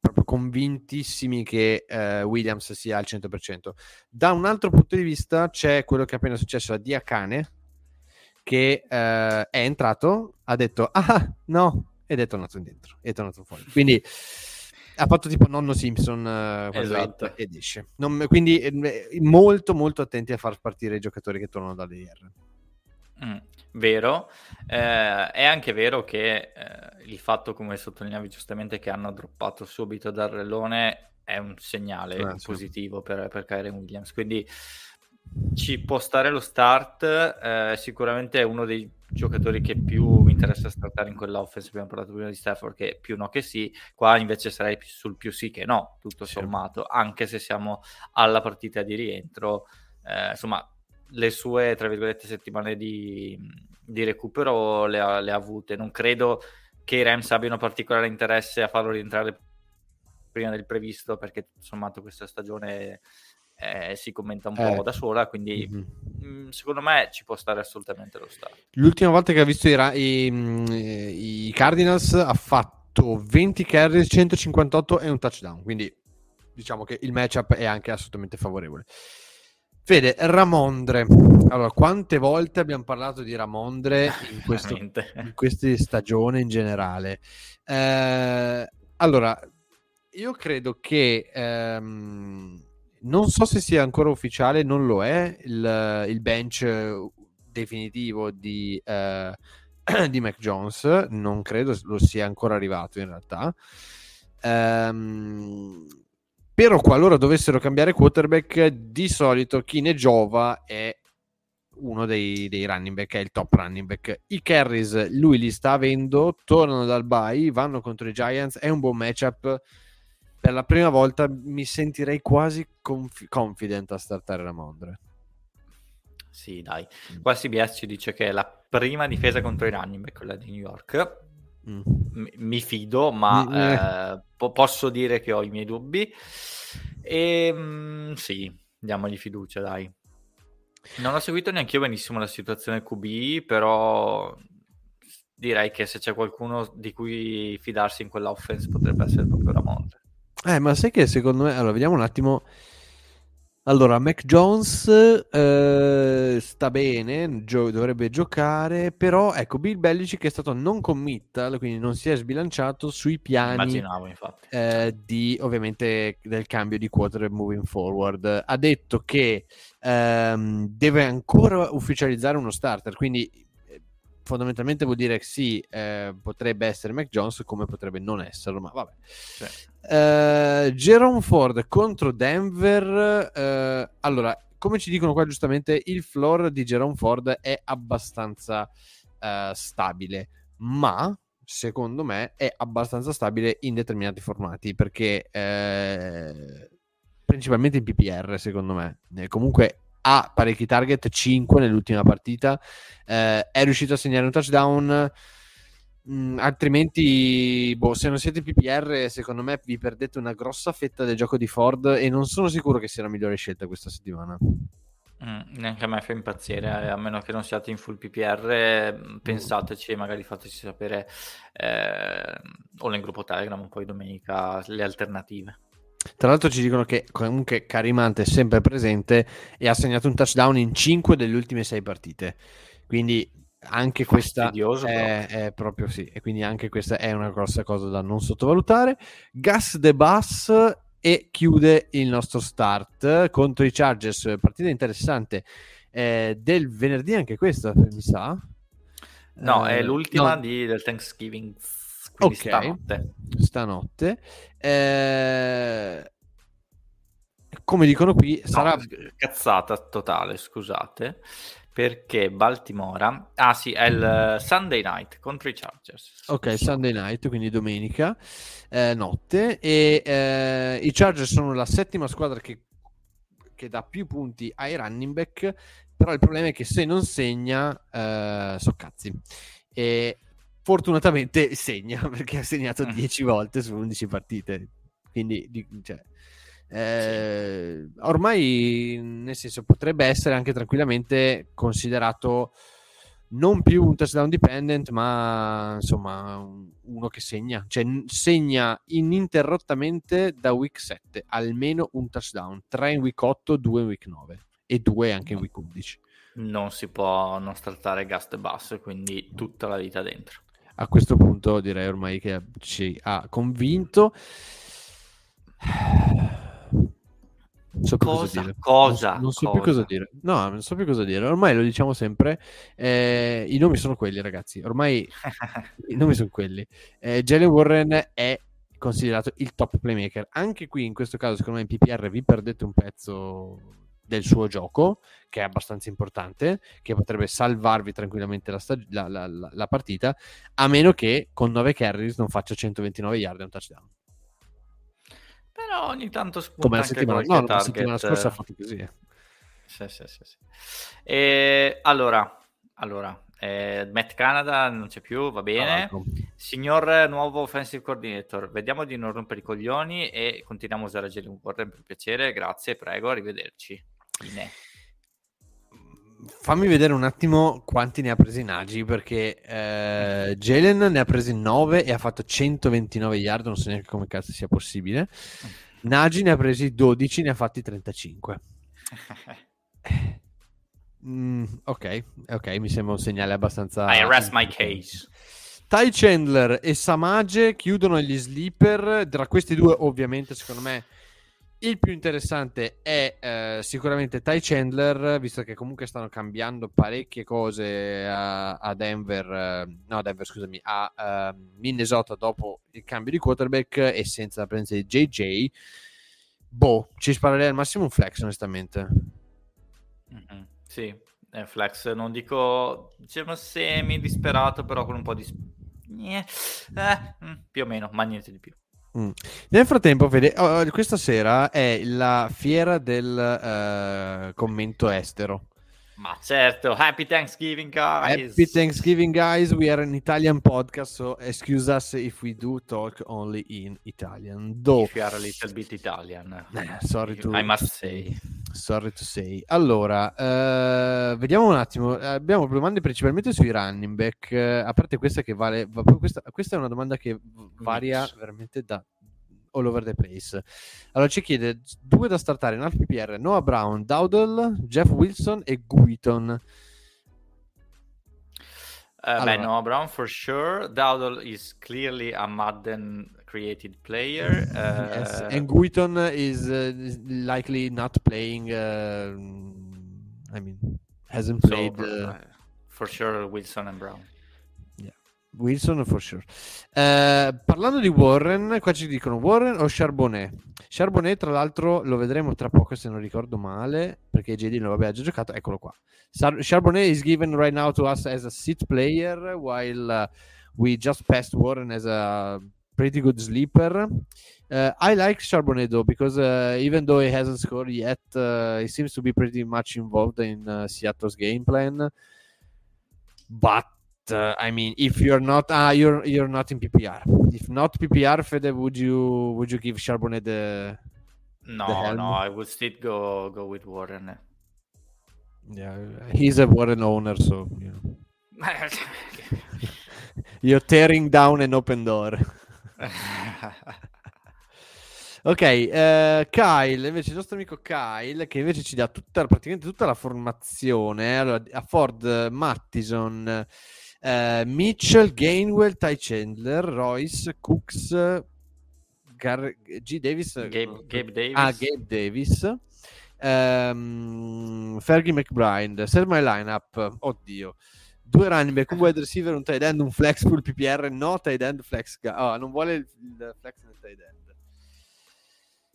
Speaker 4: proprio convintissimi che eh, Williams sia al 100%. Da un altro punto di vista c'è quello che è appena successo a Diacane che eh, è entrato, ha detto ah no ed è tornato dentro, è tornato fuori. Quindi ha fatto tipo nonno Simpson eh,
Speaker 5: Esatto.
Speaker 4: ed esce. Non- quindi eh, molto molto attenti a far partire i giocatori che tornano dall'IR.
Speaker 5: Mm, vero, Eh, è anche vero che eh, il fatto, come sottolineavi giustamente, che hanno droppato subito dal relone è un segnale
Speaker 4: Eh, sì.
Speaker 5: positivo per, per Kyren Williams. Quindi ci può stare lo start. eh, sicuramente è uno dei giocatori che più mi interessa startare in quell'offense. Abbiamo parlato prima di Stafford, che più no che sì. Qua invece sarei sul più sì che no, tutto
Speaker 4: Sì.
Speaker 5: sommato, anche se siamo alla partita di rientro. Eh, insomma, le sue, tra virgolette, settimane di, di recupero le ha, le ha avute. Non credo che i Rams abbiano particolare interesse a farlo rientrare prima del previsto, perché tutto sommato questa stagione eh, si commenta un
Speaker 4: Eh.
Speaker 5: po' da sola, quindi
Speaker 4: Mhm.
Speaker 5: mh, secondo me ci può stare assolutamente lo stato.
Speaker 4: L'ultima volta che ha visto i, Ra- i, mm, i Cardinals ha fatto 20 carries, 158 e un touchdown. Quindi diciamo che il matchup è anche assolutamente favorevole. Fede, Ramondre. Allora, quante volte abbiamo parlato di Ramondre in, questo, in questa stagione in generale? Eh, allora, io credo che ehm, non so se sia ancora ufficiale, non lo è il, il bench eh, definitivo di, eh, di Mac Jones. Non credo lo sia ancora arrivato in realtà. Ehm, però qualora dovessero cambiare quarterback, di solito chi ne giova è uno dei, dei running back, è il top running back. I carries lui li sta avendo, tornano dal bye, vanno contro i Giants, è un buon matchup. Per la prima volta mi sentirei quasi confi- confident a startare Ramondre.
Speaker 5: Sì, dai. Qua CBS ci dice che è la prima difesa contro i running back, quella di New York.
Speaker 4: Mm.
Speaker 5: mi, mi fido, ma
Speaker 4: Mi- eh.
Speaker 5: po- posso dire che ho i miei dubbi. E mm, sì, diamogli fiducia, dai. Non ho seguito neanche io benissimo la situazione QB, però direi che se c'è qualcuno di cui fidarsi in quella offense potrebbe essere proprio Ramondre.
Speaker 4: Eh, ma sai che secondo me... Allora, vediamo un attimo. Allora, Mac Jones eh, sta bene, gio- dovrebbe giocare, però ecco, Bill Belichick è stato non committal, quindi non si è sbilanciato sui piani
Speaker 5: Immaginavo, infatti.
Speaker 4: eh, di ovviamente del cambio di quarterback moving forward. Ha detto che ehm, deve ancora ufficializzare uno starter, quindi fondamentalmente vuol dire che sì, eh, potrebbe essere Mac Jones come potrebbe non esserlo, ma vabbè. Eh, Jerome Ford contro Denver. eh, allora, come ci dicono qua giustamente, il floor di Jerome Ford è abbastanza eh, stabile, ma secondo me è abbastanza stabile in determinati formati perché eh, principalmente in PPR, secondo me. Eh, comunque ha parecchi target, 5 nell'ultima partita, eh, è riuscito a segnare un touchdown. Mm, altrimenti, boh, se non siete PPR, secondo me vi perdete una grossa fetta del gioco di Ford e non sono sicuro che sia la migliore scelta questa settimana.
Speaker 5: Mm, neanche a me fa impazzire, eh, a meno che non siate in full PPR, mm, pensateci e magari fateci sapere eh, o nel gruppo Telegram un poi domenica le alternative.
Speaker 4: Tra l'altro ci dicono che comunque Carimante è sempre presente e ha segnato un touchdown in 5 delle ultime 6 partite. Quindi anche questa è, è proprio sì, e quindi anche questa è una grossa cosa da non sottovalutare. Gas de Bass e chiude il nostro start contro i Chargers, partita interessante eh, del venerdì anche questa, mi sa.
Speaker 5: No,
Speaker 4: Eh,
Speaker 5: è l'ultima
Speaker 4: no,
Speaker 5: di- del Thanksgiving, quindi
Speaker 4: Ok.
Speaker 5: stanotte.
Speaker 4: stanotte. Eh, come dicono qui, sarà...
Speaker 5: No, cazzata totale, scusate, perché Baltimora... Ah sì, è il Sunday night contro i Chargers.
Speaker 4: Ok, Sunday night, quindi domenica eh, notte, e eh, i Chargers sono la settima squadra che, che dà più punti ai running back, però il problema è che se non segna, eh, so cazzi. E fortunatamente segna, perché ha segnato 10 volte su 11 partite. Quindi, cioè, eh, ormai, nel senso, potrebbe essere anche tranquillamente considerato non più un touchdown dependent, ma insomma uno che segna, cioè segna ininterrottamente da week 7 almeno un touchdown, 3 in week 8, 2 in week 9 e 2 anche in week 11.
Speaker 5: Non si può non saltare gas e basso, quindi tutta la vita dentro.
Speaker 4: A questo punto direi ormai che ci ha convinto.
Speaker 5: So cosa. Cosa?
Speaker 4: Non, non so
Speaker 5: cosa?
Speaker 4: più cosa dire. No, non so più cosa dire. Ormai lo diciamo sempre. Eh, I nomi sono quelli, ragazzi. Ormai i nomi sono quelli. Eh, Jalen Warren è considerato il top playmaker. Anche qui, in questo caso, secondo me, in PPR vi perdete un pezzo del suo gioco, che è abbastanza importante, che potrebbe salvarvi tranquillamente la, stag- la, la, la partita, a meno che con 9 carries non faccia 129 yard e un touchdown.
Speaker 5: Però ogni tanto spunta
Speaker 4: Come la settimana, no, la settimana scorsa ha fatto così. Eh.
Speaker 5: Sì, sì, sì, sì. E, allora, allora eh, Matt Canada non c'è più, va bene. Ah, Signor nuovo offensive coordinator, vediamo di non rompere i coglioni e continuiamo a usare Jalen Warren per piacere. Grazie, prego, arrivederci. Fine.
Speaker 4: Fammi vedere un attimo quanti ne ha presi Nagy perché eh, Jalen ne ha presi 9 e ha fatto 129 yard, non so neanche come cazzo sia possibile. Nagy ne ha presi 12, ne ha fatti 35. mm, ok, ok, mi sembra un segnale abbastanza...
Speaker 5: I arrest my case.
Speaker 4: Ty Chandler e Samage chiudono gli sleeper. Tra questi due, ovviamente, secondo me il più interessante è eh, sicuramente Ty Chandler, visto che comunque stanno cambiando parecchie cose a, a Denver, eh, no Denver scusami, a uh, Minnesota dopo il cambio di quarterback e senza la presenza di JJ. Boh, ci sparerei al massimo un flex onestamente.
Speaker 5: Mm-hmm. Sì, è flex, non dico diciamo semi disperato, però con un po' di... Eh, eh, più o meno, ma niente di più.
Speaker 4: Mm. Nel frattempo, Fede, oh, questa sera è la fiera del uh, commento estero.
Speaker 5: Ma certo, Happy Thanksgiving, guys.
Speaker 4: Happy Thanksgiving, guys. We are an Italian podcast, so excuse us if we do talk only in Italian. Though,
Speaker 5: if you are a little bit Italian.
Speaker 4: Eh, sorry to,
Speaker 5: I must say.
Speaker 4: Sorry to say. Allora, uh, vediamo un attimo. Abbiamo domande principalmente sui running back. Uh, a parte questa che vale... Questa, questa è una domanda che varia veramente da all over the place. Allora ci chiede due da startare in PPR, Noah Brown, Dowdle, Jeff Wilson e Guiton.
Speaker 5: Uh, allora. Beh, Noah Brown for sure. Dowdle is clearly a Madden created player.
Speaker 4: Uh, yes, and Guiton is, uh, is likely not playing. Uh, I mean, hasn't played. So, uh,
Speaker 5: for sure, Wilson and Brown.
Speaker 4: Wilson for sure. Eh, parlando di Warren, qua ci dicono Warren o Charbonnet. Charbonnet, tra l'altro, lo vedremo tra poco se non ricordo male, perché JD non l'aveva già giocato. Eccolo qua. Charbonnet is given right now to us as a sit player, while uh, we just passed Warren as a pretty good sleeper. Uh, I like Charbonnet though because uh, even though he hasn't scored yet, uh, he seems to be pretty much involved in uh, Seattle's game plan. But uh, I mean, if you're not, ah, you're you're not in PPR. If not PPR, Fede, would you would you give Charbonnet the?
Speaker 5: No, the no, I would still go go with Warren.
Speaker 4: Yeah, he's a Warren owner, so you know. you're tearing down an open door. ok, uh, Kyle, invece il nostro amico Kyle, che invece ci dà tutta, praticamente tutta la formazione. Allora, a Ford, Mattison, Uh, Mitchell, Gainwell, Ty Chandler, Royce, Cooks, Gar- G. Davis,
Speaker 5: Gabe, Gabe Davis.
Speaker 4: Ah, Gabe Davis. Um, Fergie McBride, set my lineup. Oddio. Due running back, un wide receiver, un tight end, un flex full PPR, no tight end, flex. Oh, non vuole il, il flex nel tight end.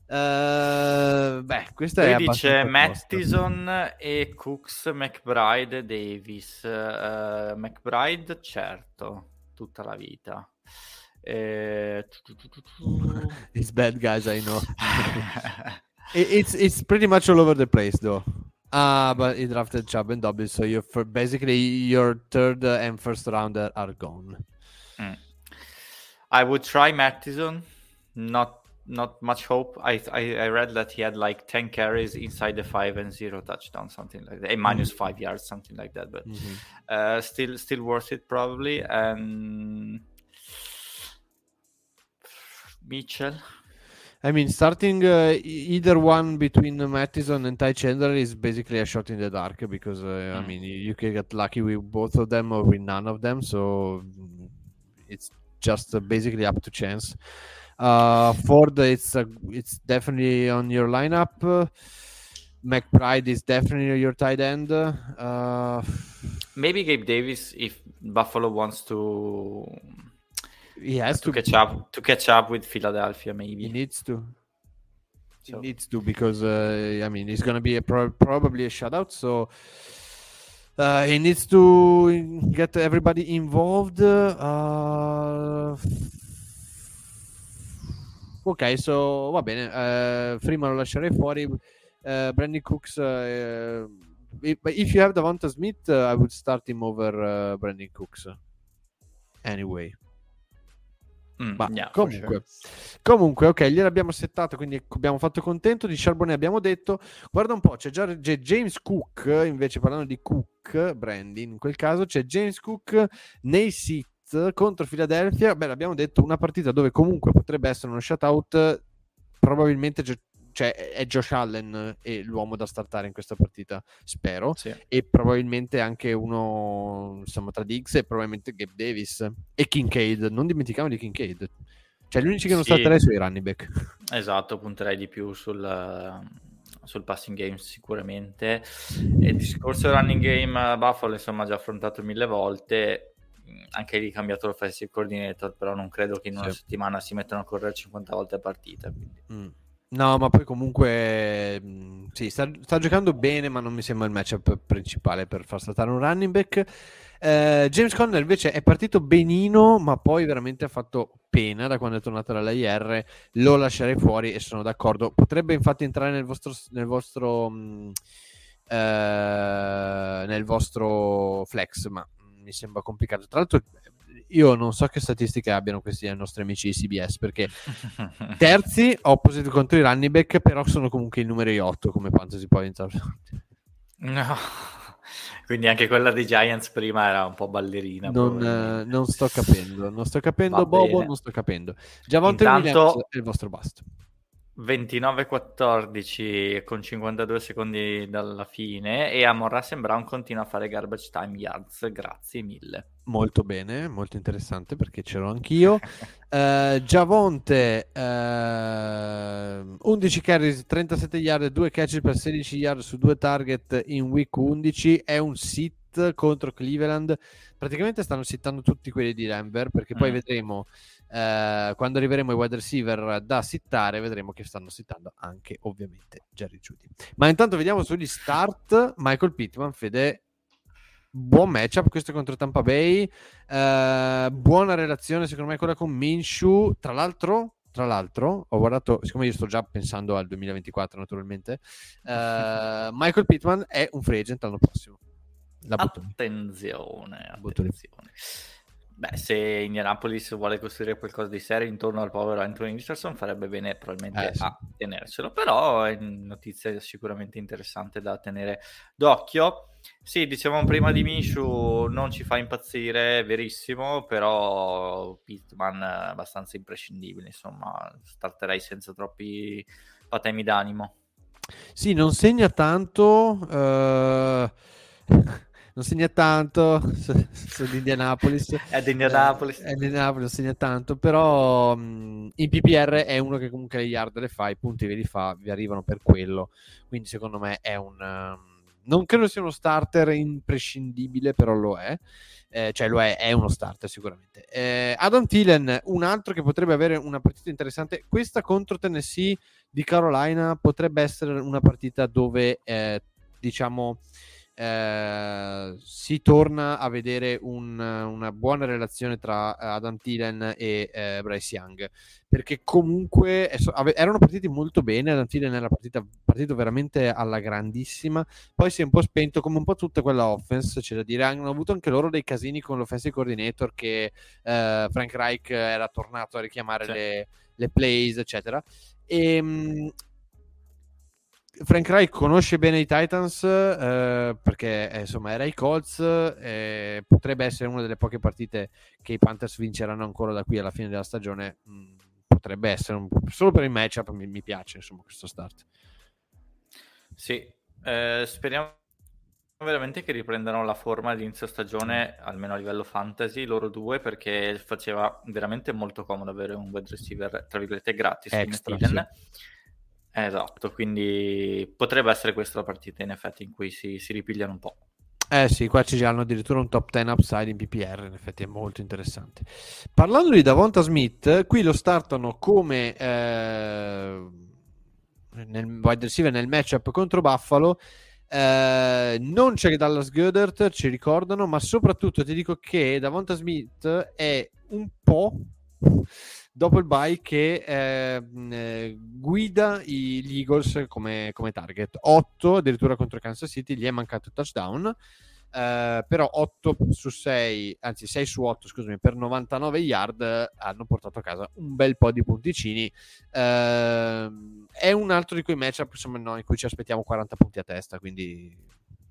Speaker 4: Uh, beh, questa
Speaker 5: Lui
Speaker 4: è
Speaker 5: dice Mattison e Cooks, McBride Davis. Uh, McBride, certo, tutta la vita. Tu.
Speaker 4: It's bad guys, I know. It- it's it's pretty much all over the place though. Ah, but he drafted Chubb and Dobbins, so you're for basically your third uh, and first rounder are gone.
Speaker 5: Mm. I would try Mattison. Not not much hope. I, I I read that he had like ten carries inside the five and zero touchdown, something like that. A minus five yards, something like that. But uh, still still worth it probably. And Mitchell.
Speaker 4: I mean, starting uh, either one between Mattison and Ty Chandler is basically a shot in the dark because uh, I
Speaker 5: Mm.
Speaker 4: mean you, you can get lucky with both of them or with none of them, so mm, it's just uh, basically up to chance. Uh, Ford, it's uh, it's definitely on your lineup. Uh, McBride is definitely your tight end. Uh,
Speaker 5: Maybe Gabe Davis if Buffalo wants to
Speaker 4: he has
Speaker 5: to
Speaker 4: to
Speaker 5: catch up to catch up with Philadelphia. Maybe he
Speaker 4: needs to. He needs to because uh, I mean he's gonna be a pro- probably a shutout, so uh, he needs to get everybody involved. Uh, ok, so va bene. Uh, Freeman lo lascerei fuori. Uh, Brandon Cooks. Uh, if, you have Davanta Smith, uh, I would start him over uh, Brandon Cooks. Anyway.
Speaker 5: Mm,
Speaker 4: Ma
Speaker 5: yeah,
Speaker 4: comunque,
Speaker 5: sure.
Speaker 4: comunque, ok, gliel'abbiamo settato, quindi abbiamo fatto contento. Di Charbonnet abbiamo detto, guarda un po', c'è già c'è James Cook, invece parlando di Cook, Brandy, in quel caso c'è James Cook nei sit contro Philadelphia. Beh, l'abbiamo detto, una partita dove comunque potrebbe essere uno shutout, probabilmente cioè, è Josh Allen e l'uomo da startare in questa partita, spero
Speaker 5: Sì.
Speaker 4: e probabilmente anche uno insomma tra Diggs e probabilmente Gabe Davis e Kincaid non dimentichiamo di Kincaid cioè gli unici che non
Speaker 5: Sì.
Speaker 4: starterei sono i running back
Speaker 5: Esatto, punterei di più sul, sul passing game sicuramente. E il discorso running game Buffalo, insomma, già affrontato mille volte. Mm, Anche lì cambiato l'offensive coordinator, però non credo che in una
Speaker 4: Sì.
Speaker 5: settimana si mettano a correre 50 volte a partita.
Speaker 4: Mm. no ma poi comunque mm, sì sta, sta giocando bene ma non mi sembra il matchup principale per far saltare un running back Eh, James Conner invece è partito benino ma poi veramente ha fatto pena da quando è tornato dall'IR lo lascerei fuori e sono d'accordo potrebbe infatti entrare nel vostro nel vostro mm, eh, nel vostro flex ma mi sembra complicato tra l'altro io non so che statistiche abbiano questi nostri amici di CBS perché terzi opposite contro i running back però sono comunque i numeri 8 come fantasy point
Speaker 5: No. Quindi anche quella dei Giants prima era un po' ballerina.
Speaker 4: non, eh, non sto capendo non sto capendo
Speaker 5: Va
Speaker 4: Bobo
Speaker 5: bene.
Speaker 4: non sto capendo Javonte
Speaker 5: Intanto-
Speaker 4: Williams è il vostro bust
Speaker 5: 29-14 con 52 secondi dalla fine e Amon Russell Brown continua a fare garbage time yards, grazie mille.
Speaker 4: molto bene molto interessante perché c'ero anch'io Eh, Giavonte eh, 11 carries 37 yard 2 catch per 16 yard su due target in week 11 è un sit contro Cleveland. Praticamente stanno sittando tutti quelli di Denver perché poi
Speaker 5: Mm.
Speaker 4: vedremo eh, quando arriveremo ai wide receiver da sittare vedremo che stanno sittando anche ovviamente Jerry Judy. Ma intanto vediamo sugli start. Michael Pittman Fede buon matchup questo contro Tampa Bay. Eh, buona relazione secondo me quella con Minshew. Tra l'altro tra l'altro ho guardato siccome io sto già pensando al 2024 naturalmente eh, Michael Pittman è un free agent l'anno prossimo.
Speaker 5: Attenzione, attenzione. Beh, se Indianapolis vuole costruire qualcosa di serio intorno al povero Anthony Richardson farebbe bene probabilmente
Speaker 4: Eh, sì.
Speaker 5: a tenerselo, però è notizia sicuramente interessante da tenere d'occhio. Sì, dicevamo prima di Minshew non ci fa impazzire, è verissimo, però Pittman è abbastanza imprescindibile, insomma, starterei senza troppi patemi d'animo.
Speaker 4: sì non segna tanto eh, non segna tanto su- sull'Indianapolis
Speaker 5: È di Indianapolis.
Speaker 4: Eh, è di Indianapolis non segna tanto però mh, in PPR è uno che comunque le yard le fa i punti ve li fa vi arrivano per quello. Quindi secondo me è un um, non credo sia uno starter imprescindibile però lo è. Eh, cioè lo è, è uno starter sicuramente. Eh, Adam Thielen un altro che potrebbe avere una partita interessante questa contro Tennessee di Carolina potrebbe essere una partita dove eh, diciamo eh, si torna a vedere un, una buona relazione tra eh, Adam Thielen e eh, Bryce Young. Perché comunque erano partiti molto bene Adam Thielen era partita, partito veramente alla grandissima. Poi si è un po' spento come un po' tutta quella offense c'è da dire. Hanno avuto anche loro dei casini con l'offensive coordinator che eh, Frank Reich era tornato a richiamare sì. le, le plays eccetera. E, ehm, Frank Reich conosce bene i Titans eh, perché eh, insomma era ai Colts eh, potrebbe essere una delle poche partite che i Panthers vinceranno ancora da qui alla fine della stagione. Mm, potrebbe essere un... solo per il matchup mi, mi piace insomma questo start.
Speaker 5: Sì eh, speriamo veramente che riprendano la forma di inizio stagione almeno a livello fantasy loro due perché faceva veramente molto comodo avere un wide receiver tra virgolette gratis
Speaker 4: Extra,
Speaker 5: Esatto, quindi potrebbe essere questa la partita in effetti in cui si, si ripigliano un po'.
Speaker 4: Eh sì, qua ci hanno addirittura un top 10 upside in PPR, in effetti è molto interessante. Parlando di Davonta Smith, qui lo startano come eh, nel wide receiver nel matchup contro Buffalo. Eh, non c'è Dallas Goddard, ci ricordano, ma soprattutto ti dico che Davonta Smith è un po' dopo il bye che eh, eh, guida i, gli Eagles come, come, target. 8 addirittura contro Kansas City, gli è mancato il touchdown. Uh, però 8 su 6, anzi 6 su 8, scusami, per 99 yard hanno portato a casa un bel po' di punticini. Uh, è un altro di quei matchup insomma, no, in cui ci aspettiamo 40 punti a testa, quindi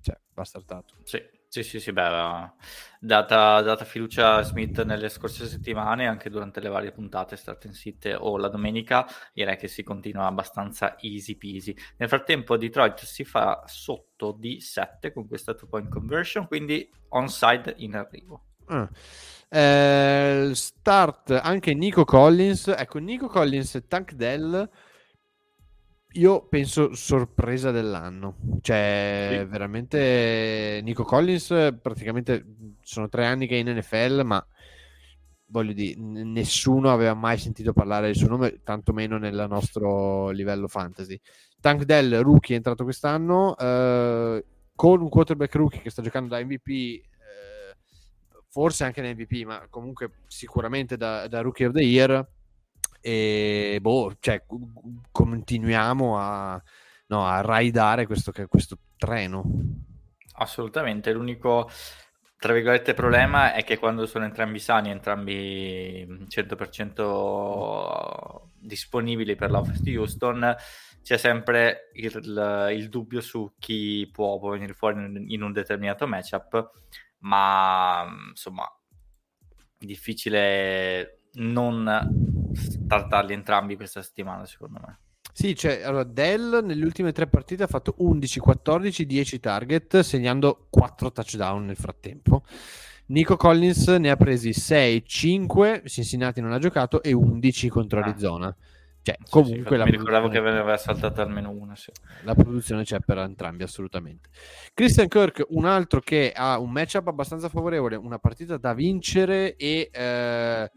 Speaker 4: cioè, va startato.
Speaker 5: Sì, sì, sì, sì, beh, data, data fiducia a Smith nelle scorse settimane, anche durante le varie puntate start in sit o la domenica, direi che si continua abbastanza easy peasy. Nel frattempo Detroit si fa sotto di 7 con questa 2 point conversion, quindi onside in arrivo.
Speaker 4: Ah. Eh, start anche Nico Collins, ecco Nico Collins e Tank Dell io penso sorpresa dell'anno. Cioè, sì. veramente Nico Collins praticamente sono tre anni che è in NFL, ma voglio dire, nessuno aveva mai sentito parlare del suo nome, tantomeno nel nostro livello fantasy. Tank Dell, rookie, è entrato quest'anno eh, con un quarterback rookie che sta giocando da MVP, eh, forse anche da MVP, ma comunque sicuramente da, da Rookie of the Year e boh, cioè, continuiamo a, no, a raidare questo, questo treno.
Speaker 5: Assolutamente, l'unico tra virgolette problema è che quando sono entrambi sani, entrambi 100% disponibili per l'offense di Houston, c'è sempre il, il, dubbio su chi può venire fuori in un determinato matchup, ma insomma difficile non startarli entrambi questa settimana, secondo me.
Speaker 4: Sì, cioè, allora, Dell nelle ultime tre partite ha fatto 11, 14, 10 target, segnando 4 touchdown nel frattempo. Nico Collins ne ha presi 6, 5, Cincinnati non ha giocato e 11 contro ah. Arizona. Cioè, sì, comunque
Speaker 5: sì, la mi ricordavo che ve ne aveva saltata almeno una. Sì.
Speaker 4: La produzione c'è per entrambi, assolutamente. Christian Kirk, un altro che ha un matchup abbastanza favorevole, una partita da vincere e... Eh,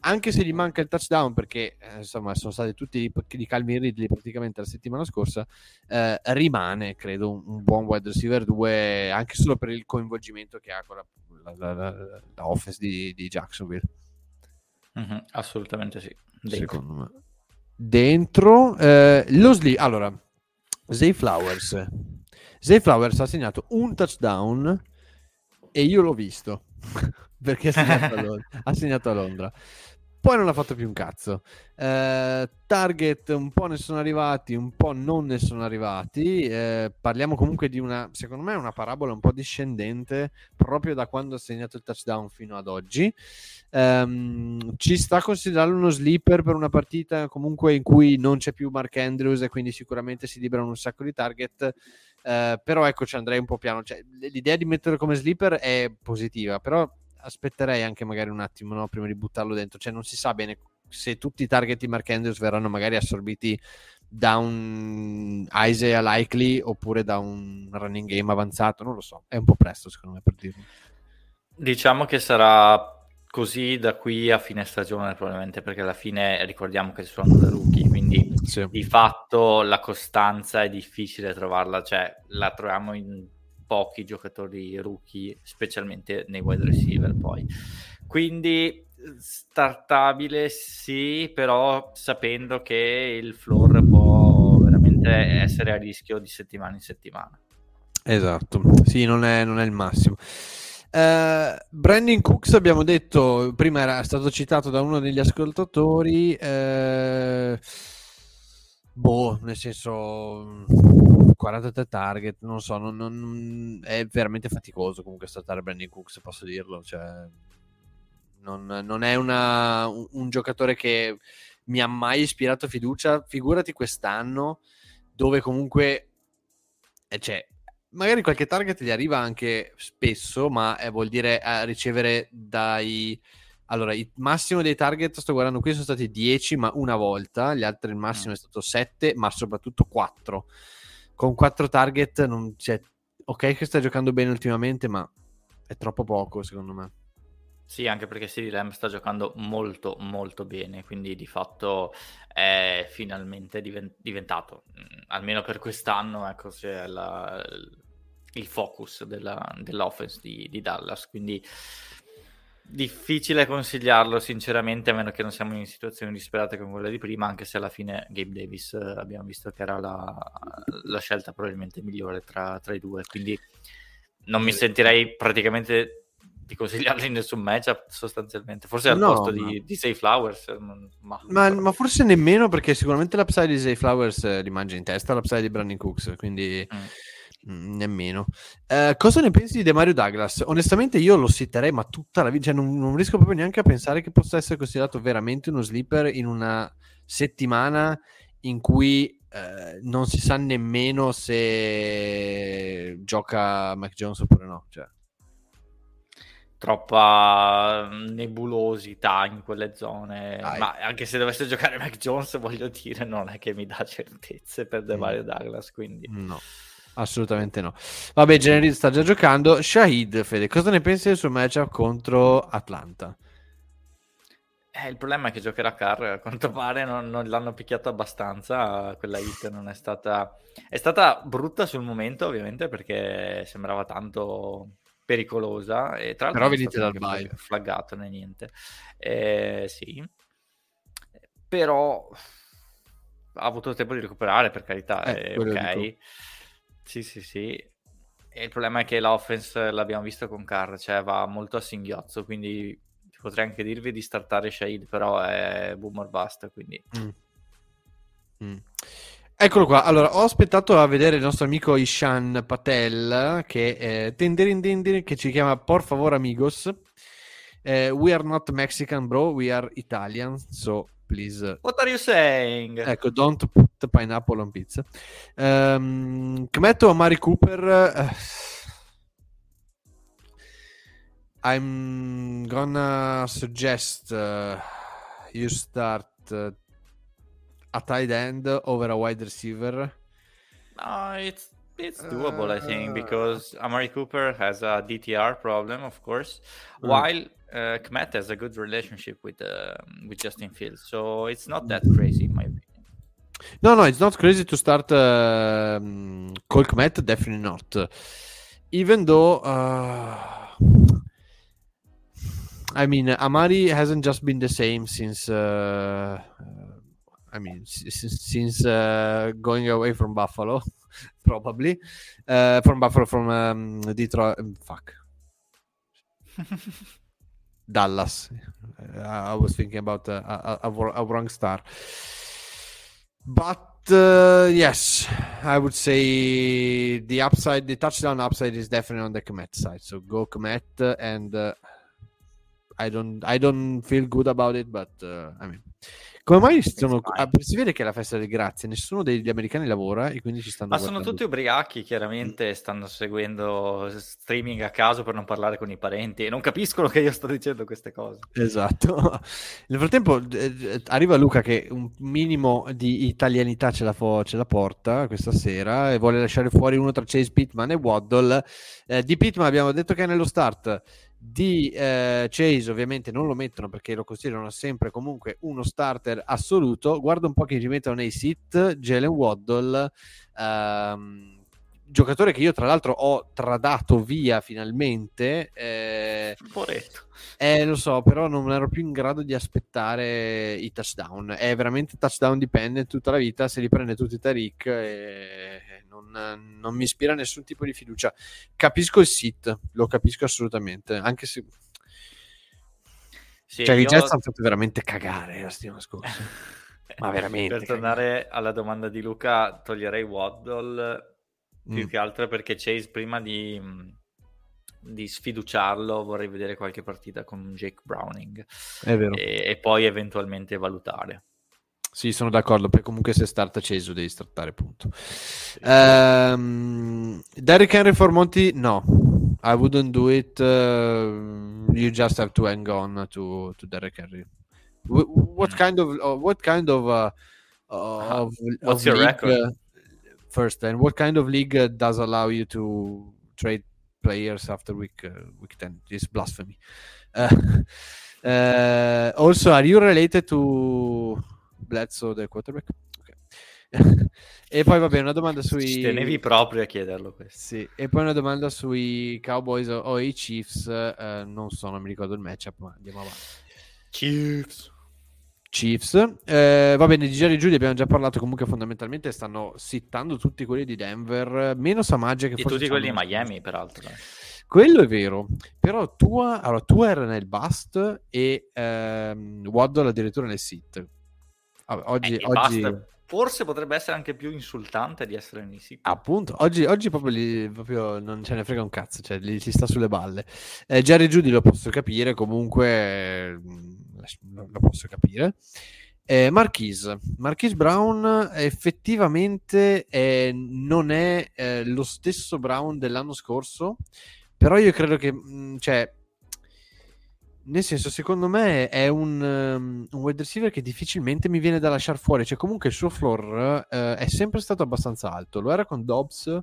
Speaker 4: anche se gli manca il touchdown perché eh, insomma sono stati tutti di, Calvin Ridley praticamente la settimana scorsa eh, rimane credo un, un, buon wide receiver 2 anche solo per il coinvolgimento che ha con la, la, la, la offense di, di Jacksonville.
Speaker 5: Mm-hmm, assolutamente sì.
Speaker 4: Dentro. secondo me. Dentro eh, lo sleeve allora Zay Flowers. Zay Flowers ha segnato un touchdown e io l'ho visto perché ha segnato, a Londra, ha segnato a Londra poi non ha fatto più un cazzo. Eh, target un po' ne sono arrivati, un po' non ne sono arrivati. Eh, parliamo comunque di una, secondo me, una parabola un po' discendente proprio da quando ha segnato il touchdown fino ad oggi. Eh, ci sta considerando uno sleeper per una partita comunque in cui non c'è più Mark Andrews e quindi sicuramente si liberano un sacco di target. Uh, però ecco ci andrei un po' piano cioè, l'idea di metterlo come sleeper è positiva però aspetterei anche magari un attimo no, prima di buttarlo dentro. Cioè, non si sa bene se tutti i target di Mark Andrews verranno magari assorbiti da un Isaiah Likely oppure da un running game avanzato. Non lo so, è un po' presto secondo me per dirlo.
Speaker 5: Diciamo che sarà così da qui a fine stagione probabilmente perché alla fine ricordiamo che sono da rookie quindi
Speaker 4: Sì.
Speaker 5: di fatto la costanza è difficile trovarla, cioè la troviamo in pochi giocatori rookie, specialmente nei wide receiver poi. Quindi startabile sì, però sapendo che il floor può veramente essere a rischio di settimana in settimana.
Speaker 4: Esatto, sì, non è, non è il massimo. Eh, Brandon Cooks abbiamo detto, prima era stato citato da uno degli ascoltatori, eh, boh, nel senso 43 target, non so, non, non- è veramente faticoso comunque startare Brandon Cooks, posso dirlo, cioè, non, non è una- un, un giocatore che mi ha mai ispirato fiducia, figurati quest'anno dove comunque eh, cioè, magari qualche target gli arriva anche spesso, ma eh, vuol dire eh, ricevere dai... Allora, il massimo dei target, sto guardando qui, sono stati 10, ma una volta, gli altri il massimo è stato 7, ma soprattutto 4. Con 4 target, non c'è... ok che sta giocando bene ultimamente, ma è troppo poco, secondo me.
Speaker 5: Sì, anche perché CD Lamb sta giocando molto molto bene, quindi di fatto è finalmente diven- diventato, mm, almeno per quest'anno, ecco, c'è la- il focus della- dell'offense di, di Dallas, quindi difficile consigliarlo sinceramente, a meno che non siamo in situazioni disperate come quella di prima, anche se alla fine Gabe Davis eh, abbiamo visto che era la, la scelta probabilmente migliore tra, tra i due, quindi non mi sentirei praticamente di consigliarlo in nessun matchup sostanzialmente, forse al
Speaker 4: No,
Speaker 5: posto
Speaker 4: ma-
Speaker 5: di, di Safe Flowers, eh, ma,
Speaker 4: Ma, ma forse nemmeno perché sicuramente l'upside di Zay Flowers eh, li mangia in testa l'upside di Brandon Cooks, quindi
Speaker 5: Mm.
Speaker 4: Mm, nemmeno. Eh, cosa ne pensi di Demario Douglas? Onestamente io lo citerei ma tutta la vita, cioè non, non riesco proprio neanche a pensare che possa essere considerato veramente uno sleeper in una settimana in cui eh, non si sa nemmeno se gioca Mac Jones oppure no. Cioè,
Speaker 5: troppa mm, nebulosità in quelle zone,
Speaker 4: Dai.
Speaker 5: ma anche se dovesse giocare Mac Jones, voglio dire, non è che mi dà certezze per Demario Douglas, quindi...
Speaker 4: no. Assolutamente no. Vabbè, Generid sta già giocando. Shahid, Fede, cosa ne pensi del suo matchup contro Atlanta?
Speaker 5: Eh, il problema è che giocherà Carr, a quanto pare non, non l'hanno picchiato abbastanza, quella hit non è stata... È stata brutta sul momento ovviamente perché sembrava tanto pericolosa e tra l'altro
Speaker 4: Però venite dal bye.
Speaker 5: flag- flaggato né niente. Eh, sì, però ha avuto tempo di recuperare per carità,
Speaker 4: Eh,
Speaker 5: ok.
Speaker 4: dico.
Speaker 5: Sì, sì, sì. E il problema è che l'offense l'abbiamo visto con Carr, cioè va molto a singhiozzo, quindi potrei anche dirvi di startare Shade, però è boomer basta, quindi
Speaker 4: Mm. Mm. Eccolo qua. Allora, ho aspettato a vedere il nostro amico Ishan Patel che, eh, tindirin dindirin, che ci chiama Por favor amigos. Eh, we are not Mexican, bro. We are Italian. So, please.
Speaker 5: What are you saying?
Speaker 4: Ecco, don't put pineapple on pizza. Um, Kmeto Amari Cooper. eh, I'm gonna suggest uh, you start uh, a tight end over a wide receiver.
Speaker 5: No, it's it's doable, I think,
Speaker 4: Uh,
Speaker 5: because Amari Cooper has a DTR problem, of course,
Speaker 4: Mm.
Speaker 5: while uh, Kmet has a good relationship with uh, with Justin Fields, so it's not that crazy in my opinion.
Speaker 4: No, no, it's not crazy to start uh, um, Cole Kmet, definitely not. Even though, uh, I mean, Amari hasn't just been the same since, uh, uh, I mean, since, since uh, going away from Buffalo, probably. Uh, from Buffalo, from um, Detroit. um, fuck. Dallas. Uh, I was thinking about uh, a, a, a wrong star. But uh, yes, I would say the upside, the touchdown upside is definitely on the Komet side. So go Komet, uh, and uh, I don't, I don't feel good about it, but uh, I mean, come mai sono, ah, si vede che è la festa del grazie, nessuno degli americani lavora e quindi ci stanno
Speaker 5: Ma sono
Speaker 4: guardando.
Speaker 5: tutti ubriachi, chiaramente stanno seguendo streaming a caso per non parlare con i parenti e non capiscono che io sto dicendo queste cose.
Speaker 4: Esatto. Nel frattempo eh, arriva Luca che un minimo di italianità ce la, fo- ce la porta questa sera e vuole lasciare fuori uno tra Chase Pittman e Waddle. Eh, di Pittman abbiamo detto che è nello start. Di eh, Chase ovviamente non lo mettono perché lo considerano sempre comunque uno starter assoluto guarda un po' chi ci mettono nei sit Jalen Waddle ehm, giocatore che io tra l'altro ho tradato via finalmente. Eh. Eh, lo so, però non ero più in grado di aspettare i touchdown. È veramente touchdown dipendent tutta la vita, se li prende tutti Tariq e non, non mi ispira nessun tipo di fiducia. Capisco il sit, lo capisco assolutamente, anche se...
Speaker 5: Sì,
Speaker 4: cioè,
Speaker 5: io...
Speaker 4: i Jets hanno fatto veramente cagare la settimana scorsa. Ma veramente.
Speaker 5: Per tornare alla domanda di Luca, toglierei Waddle più
Speaker 4: Mm.
Speaker 5: che altro perché Chase prima di, di sfiduciarlo vorrei vedere qualche partita con Jake Browning
Speaker 4: È vero.
Speaker 5: e, e poi eventualmente valutare.
Speaker 4: Sì, sono d'accordo, perché comunque se start acceso devi startare, punto. Ehm, Derrick Henry for Monty, no. I wouldn't do it. uh, you just have to hang on to, to Derrick Henry. Wh- what
Speaker 5: Mm.
Speaker 4: kind of uh, what kind of uh, of,
Speaker 5: What's
Speaker 4: of
Speaker 5: your
Speaker 4: league,
Speaker 5: record?
Speaker 4: uh, first and what kind of league uh, does allow you to trade players after week uh, week 10 it's blasphemy uh, uh, also are you related to Bledsoe the quarterback Ok. e poi vabbè una domanda sui
Speaker 5: Ci tenevi proprio a chiederlo questo.
Speaker 4: sì, e poi una domanda sui Cowboys o, o i Chiefs eh, non so, non mi ricordo il matchup ma andiamo avanti
Speaker 5: Chiefs.
Speaker 4: Chiefs. Eh, va bene, di Jerry Judy abbiamo già parlato. Comunque, fondamentalmente stanno sittando tutti quelli di Denver, meno Samaggia che
Speaker 5: E tutti quelli di Miami, peraltro.
Speaker 4: Quello è vero, però tua, allora, tua era nel bust e ehm, Waddle addirittura nel sit. Oggi,
Speaker 5: Eh,
Speaker 4: oggi.
Speaker 5: Forse potrebbe essere anche più insultante di essere nei siti.
Speaker 4: appunto, oggi, oggi proprio, li- proprio non ce ne frega un cazzo, cioè gli ci sta sulle balle. Eh, Jerry Judy lo posso capire, comunque eh, lo lo posso capire. Eh, Marquise. Marquise Brown effettivamente eh, non è eh, lo stesso Brown dell'anno scorso, però io credo che, mh, cioè, nel senso, secondo me è un, um, un wide receiver che difficilmente mi viene da lasciare fuori, cioè comunque il suo floor eh, è sempre stato abbastanza alto, lo era con Dobbs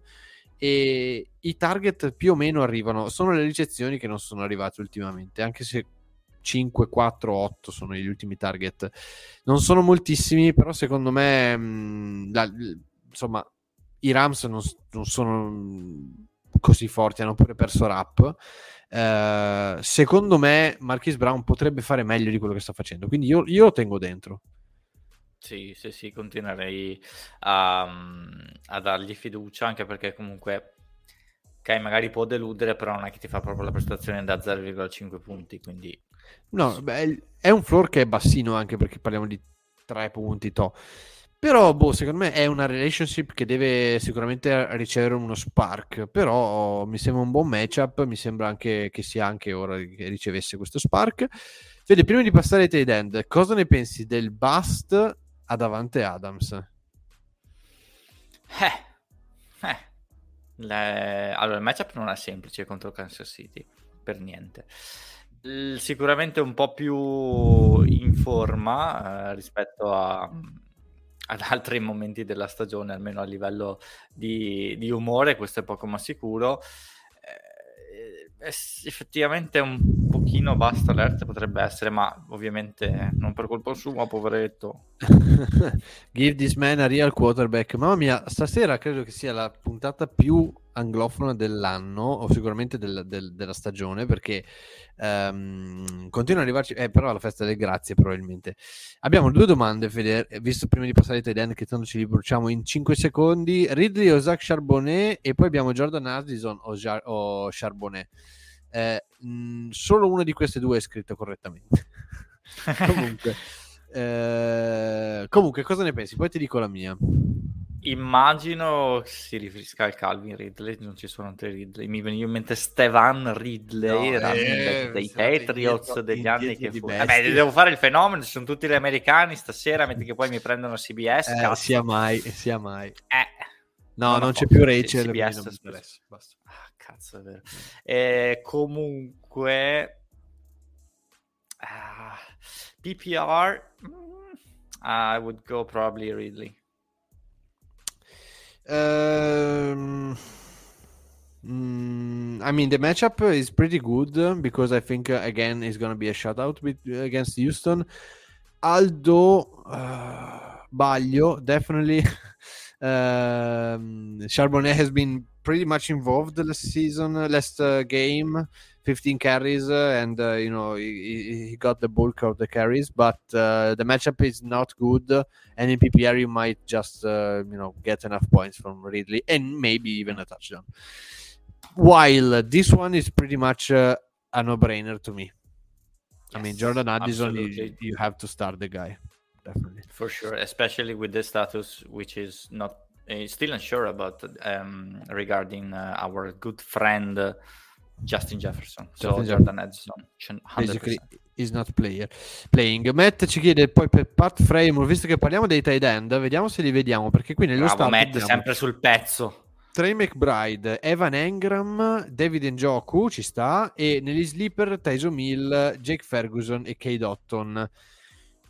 Speaker 4: e i target più o meno arrivano, sono le ricezioni che non sono arrivate ultimamente, anche se 5, 4, 8 sono gli ultimi target. Non sono moltissimi, però secondo me, mh, la- l- insomma, i Rams non, non sono mh, così forti, hanno pure perso rap. Eh, secondo me, Marquis Brown potrebbe fare meglio di quello che sta facendo, quindi io, io lo tengo dentro.
Speaker 5: Sì, sì, sì, continuerei a, a dargli fiducia anche perché comunque, ok, magari può deludere, però non è che ti fa proprio la prestazione da 0,5 punti, quindi
Speaker 4: No, beh, è un floor che è bassino anche perché parliamo di 3 punti. To. Però, boh, secondo me è una relationship che deve sicuramente ricevere uno spark. Però mi sembra un buon matchup. Mi sembra anche che sia anche ora che ricevesse questo spark. Fede, prima di passare ai tight end, cosa ne pensi del bust a Davante Adams?
Speaker 5: Eh, eh. Le- Allora, il matchup non è semplice contro Kansas City, per niente. Sicuramente un po' più in forma eh, rispetto a- ad altri momenti della stagione, almeno a livello di, di umore, questo è poco ma sicuro. Eh, effettivamente un pochino basta alert potrebbe essere, ma ovviamente non per colpa sua, poveretto.
Speaker 4: Give this man a real quarterback. Mamma mia, stasera credo che sia la puntata più anglofona dell'anno, o sicuramente del- del- della stagione, perché ehm, continua ad arrivarci, eh, però alla festa del grazie probabilmente. Abbiamo due domande, Fede, eh, visto prima di passare ai end, che tanto ci li bruciamo in 5 secondi. Ridley o Zach Charbonnet, e poi abbiamo Jordan Addison o, Jar- o Charbonnet. Eh, mh, solo una di queste due è scritto correttamente. comunque, eh, comunque, cosa ne pensi? Poi ti dico la mia.
Speaker 5: Immagino si riferisca al Calvin Ridley, non ci sono altri Ridley. Mi veniva in mente Stevan Ridley,
Speaker 4: No,
Speaker 5: running
Speaker 4: eh,
Speaker 5: dei Patriots
Speaker 4: indietro-
Speaker 5: degli anni che fu. Vabbè, devo fare il fenomeno, sono tutti gli americani stasera, metti che poi mi prendono CBS.
Speaker 4: Eh, sia mai, sia mai.
Speaker 5: Eh,
Speaker 4: No,
Speaker 5: Non
Speaker 4: non, c'è più Rachel.
Speaker 5: CBS,
Speaker 4: non basta.
Speaker 5: Ah, cazzo, è vero. Eh, comunque, ah, PPR, mm, I would go probably Ridley.
Speaker 4: Ehm, Mm, I mean, the matchup is pretty good because I think uh, again it's going to be a shutout with, against Houston. Aldo uh, Baglio definitely. um, Charbonnet has been pretty much involved last season, last uh, game, 15 carries, uh, and uh, you know he, he, got the bulk of the carries. But uh, the matchup is not good, and in PPR you might just uh, you know get enough points from Ridley and maybe even a touchdown. While this one is pretty much uh, a no-brainer to me. Yes, I mean, Jordan Addison, you, you have to start the guy definitely
Speaker 5: for sure, especially with the status, which is not uh, still unsure about um, regarding uh, our good friend uh, Justin Jefferson. Justin so Jordan Edson, 100%. Basically
Speaker 4: is not player, playing. Matt ci chiede poi per Pat Frame, visto che parliamo dei tight end, vediamo se li vediamo, perché qui nello
Speaker 5: Bravo, Matt, abbiamo... sempre sul pezzo.
Speaker 4: Trey McBride, Evan Engram, David Njoku ci sta e negli sleeper Tyson Mill, Jake Ferguson e Kate Otton.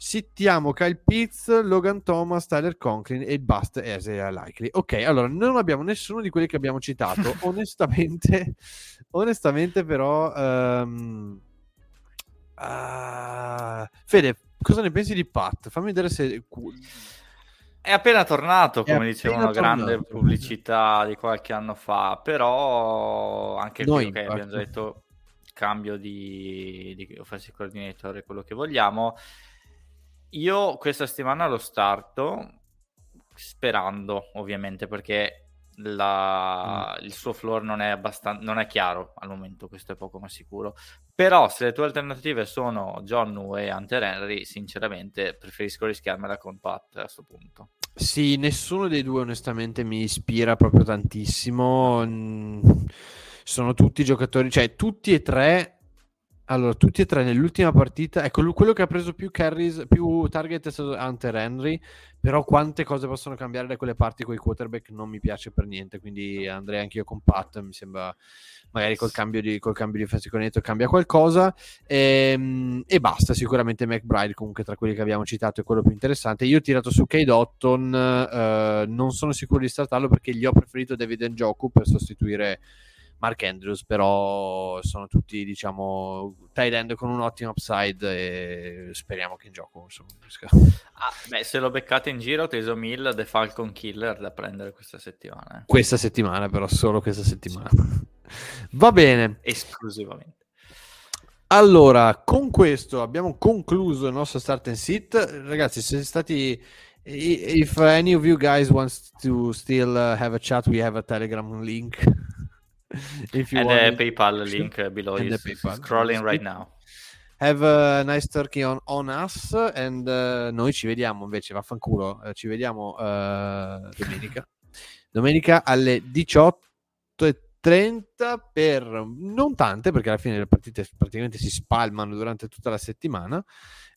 Speaker 4: Sittiamo Kyle Pitts, Logan Thomas, Tyler Conklin e il bust è Isaiah Likely. Ok, allora non abbiamo nessuno di quelli che abbiamo citato. onestamente, onestamente però... Um, uh, Fede, cosa ne pensi di Pat? Fammi vedere se...
Speaker 5: È appena tornato, come diceva una grande pubblicità di qualche anno fa, però anche Noi, qui, okay, abbiamo già detto cambio di, di offensive coordinator, quello che vogliamo. Io questa settimana lo starto sperando, ovviamente, perché la, mm. il suo floor non è, abbastan- non è chiaro al momento, questo è poco ma sicuro. Però se le tue alternative sono John e Hunter Henry, sinceramente preferisco rischiarmela con Pat a questo punto.
Speaker 4: Sì, nessuno dei due onestamente mi ispira proprio tantissimo. Sono tutti giocatori, cioè tutti e tre allora, tutti e tre nell'ultima partita, ecco, quello che ha preso più carries, più target è stato Hunter Henry, però quante cose possono cambiare da quelle parti con i quarterback non mi piace per niente, quindi andrei anche io con Pat, mi sembra magari col cambio di, col cambio di offensive coordinator cambia qualcosa e, ehm, e, basta, sicuramente McBride comunque tra quelli che abbiamo citato è quello più interessante. Io ho tirato su Kate Dotton, eh, non sono sicuro di startarlo perché gli ho preferito David Njoku per sostituire Mark Andrews, però sono tutti, diciamo, tight end con un ottimo upside e speriamo che in gioco insomma,
Speaker 5: ah, beh, se lo beccate in giro, Teso Mill, The Falcon Killer da prendere questa settimana. Eh.
Speaker 4: Questa settimana, però, solo questa settimana. Va bene.
Speaker 5: Esclusivamente.
Speaker 4: Allora, con questo abbiamo concluso il nostro start and sit. Ragazzi, siete stati if any of you guys wants to still uh, have a chat, we have a Telegram link
Speaker 5: if you and want the PayPal link below is scrolling right now.
Speaker 4: Have a nice turkey on, on us and uh, noi ci vediamo invece, vaffanculo, uh, ci vediamo uh, domenica. domenica alle 18.30 per non tante perché alla fine le partite praticamente si spalmano durante tutta la settimana.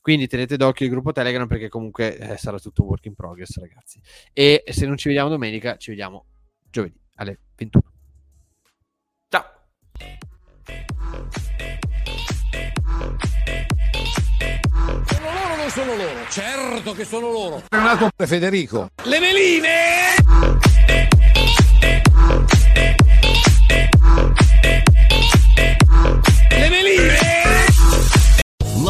Speaker 4: Quindi tenete d'occhio il gruppo Telegram perché comunque eh, sarà tutto work in progress, ragazzi. E se non ci vediamo domenica, ci vediamo giovedì alle 21.
Speaker 6: Sono loro o non sono loro? Certo che sono loro. Federico. Le meline!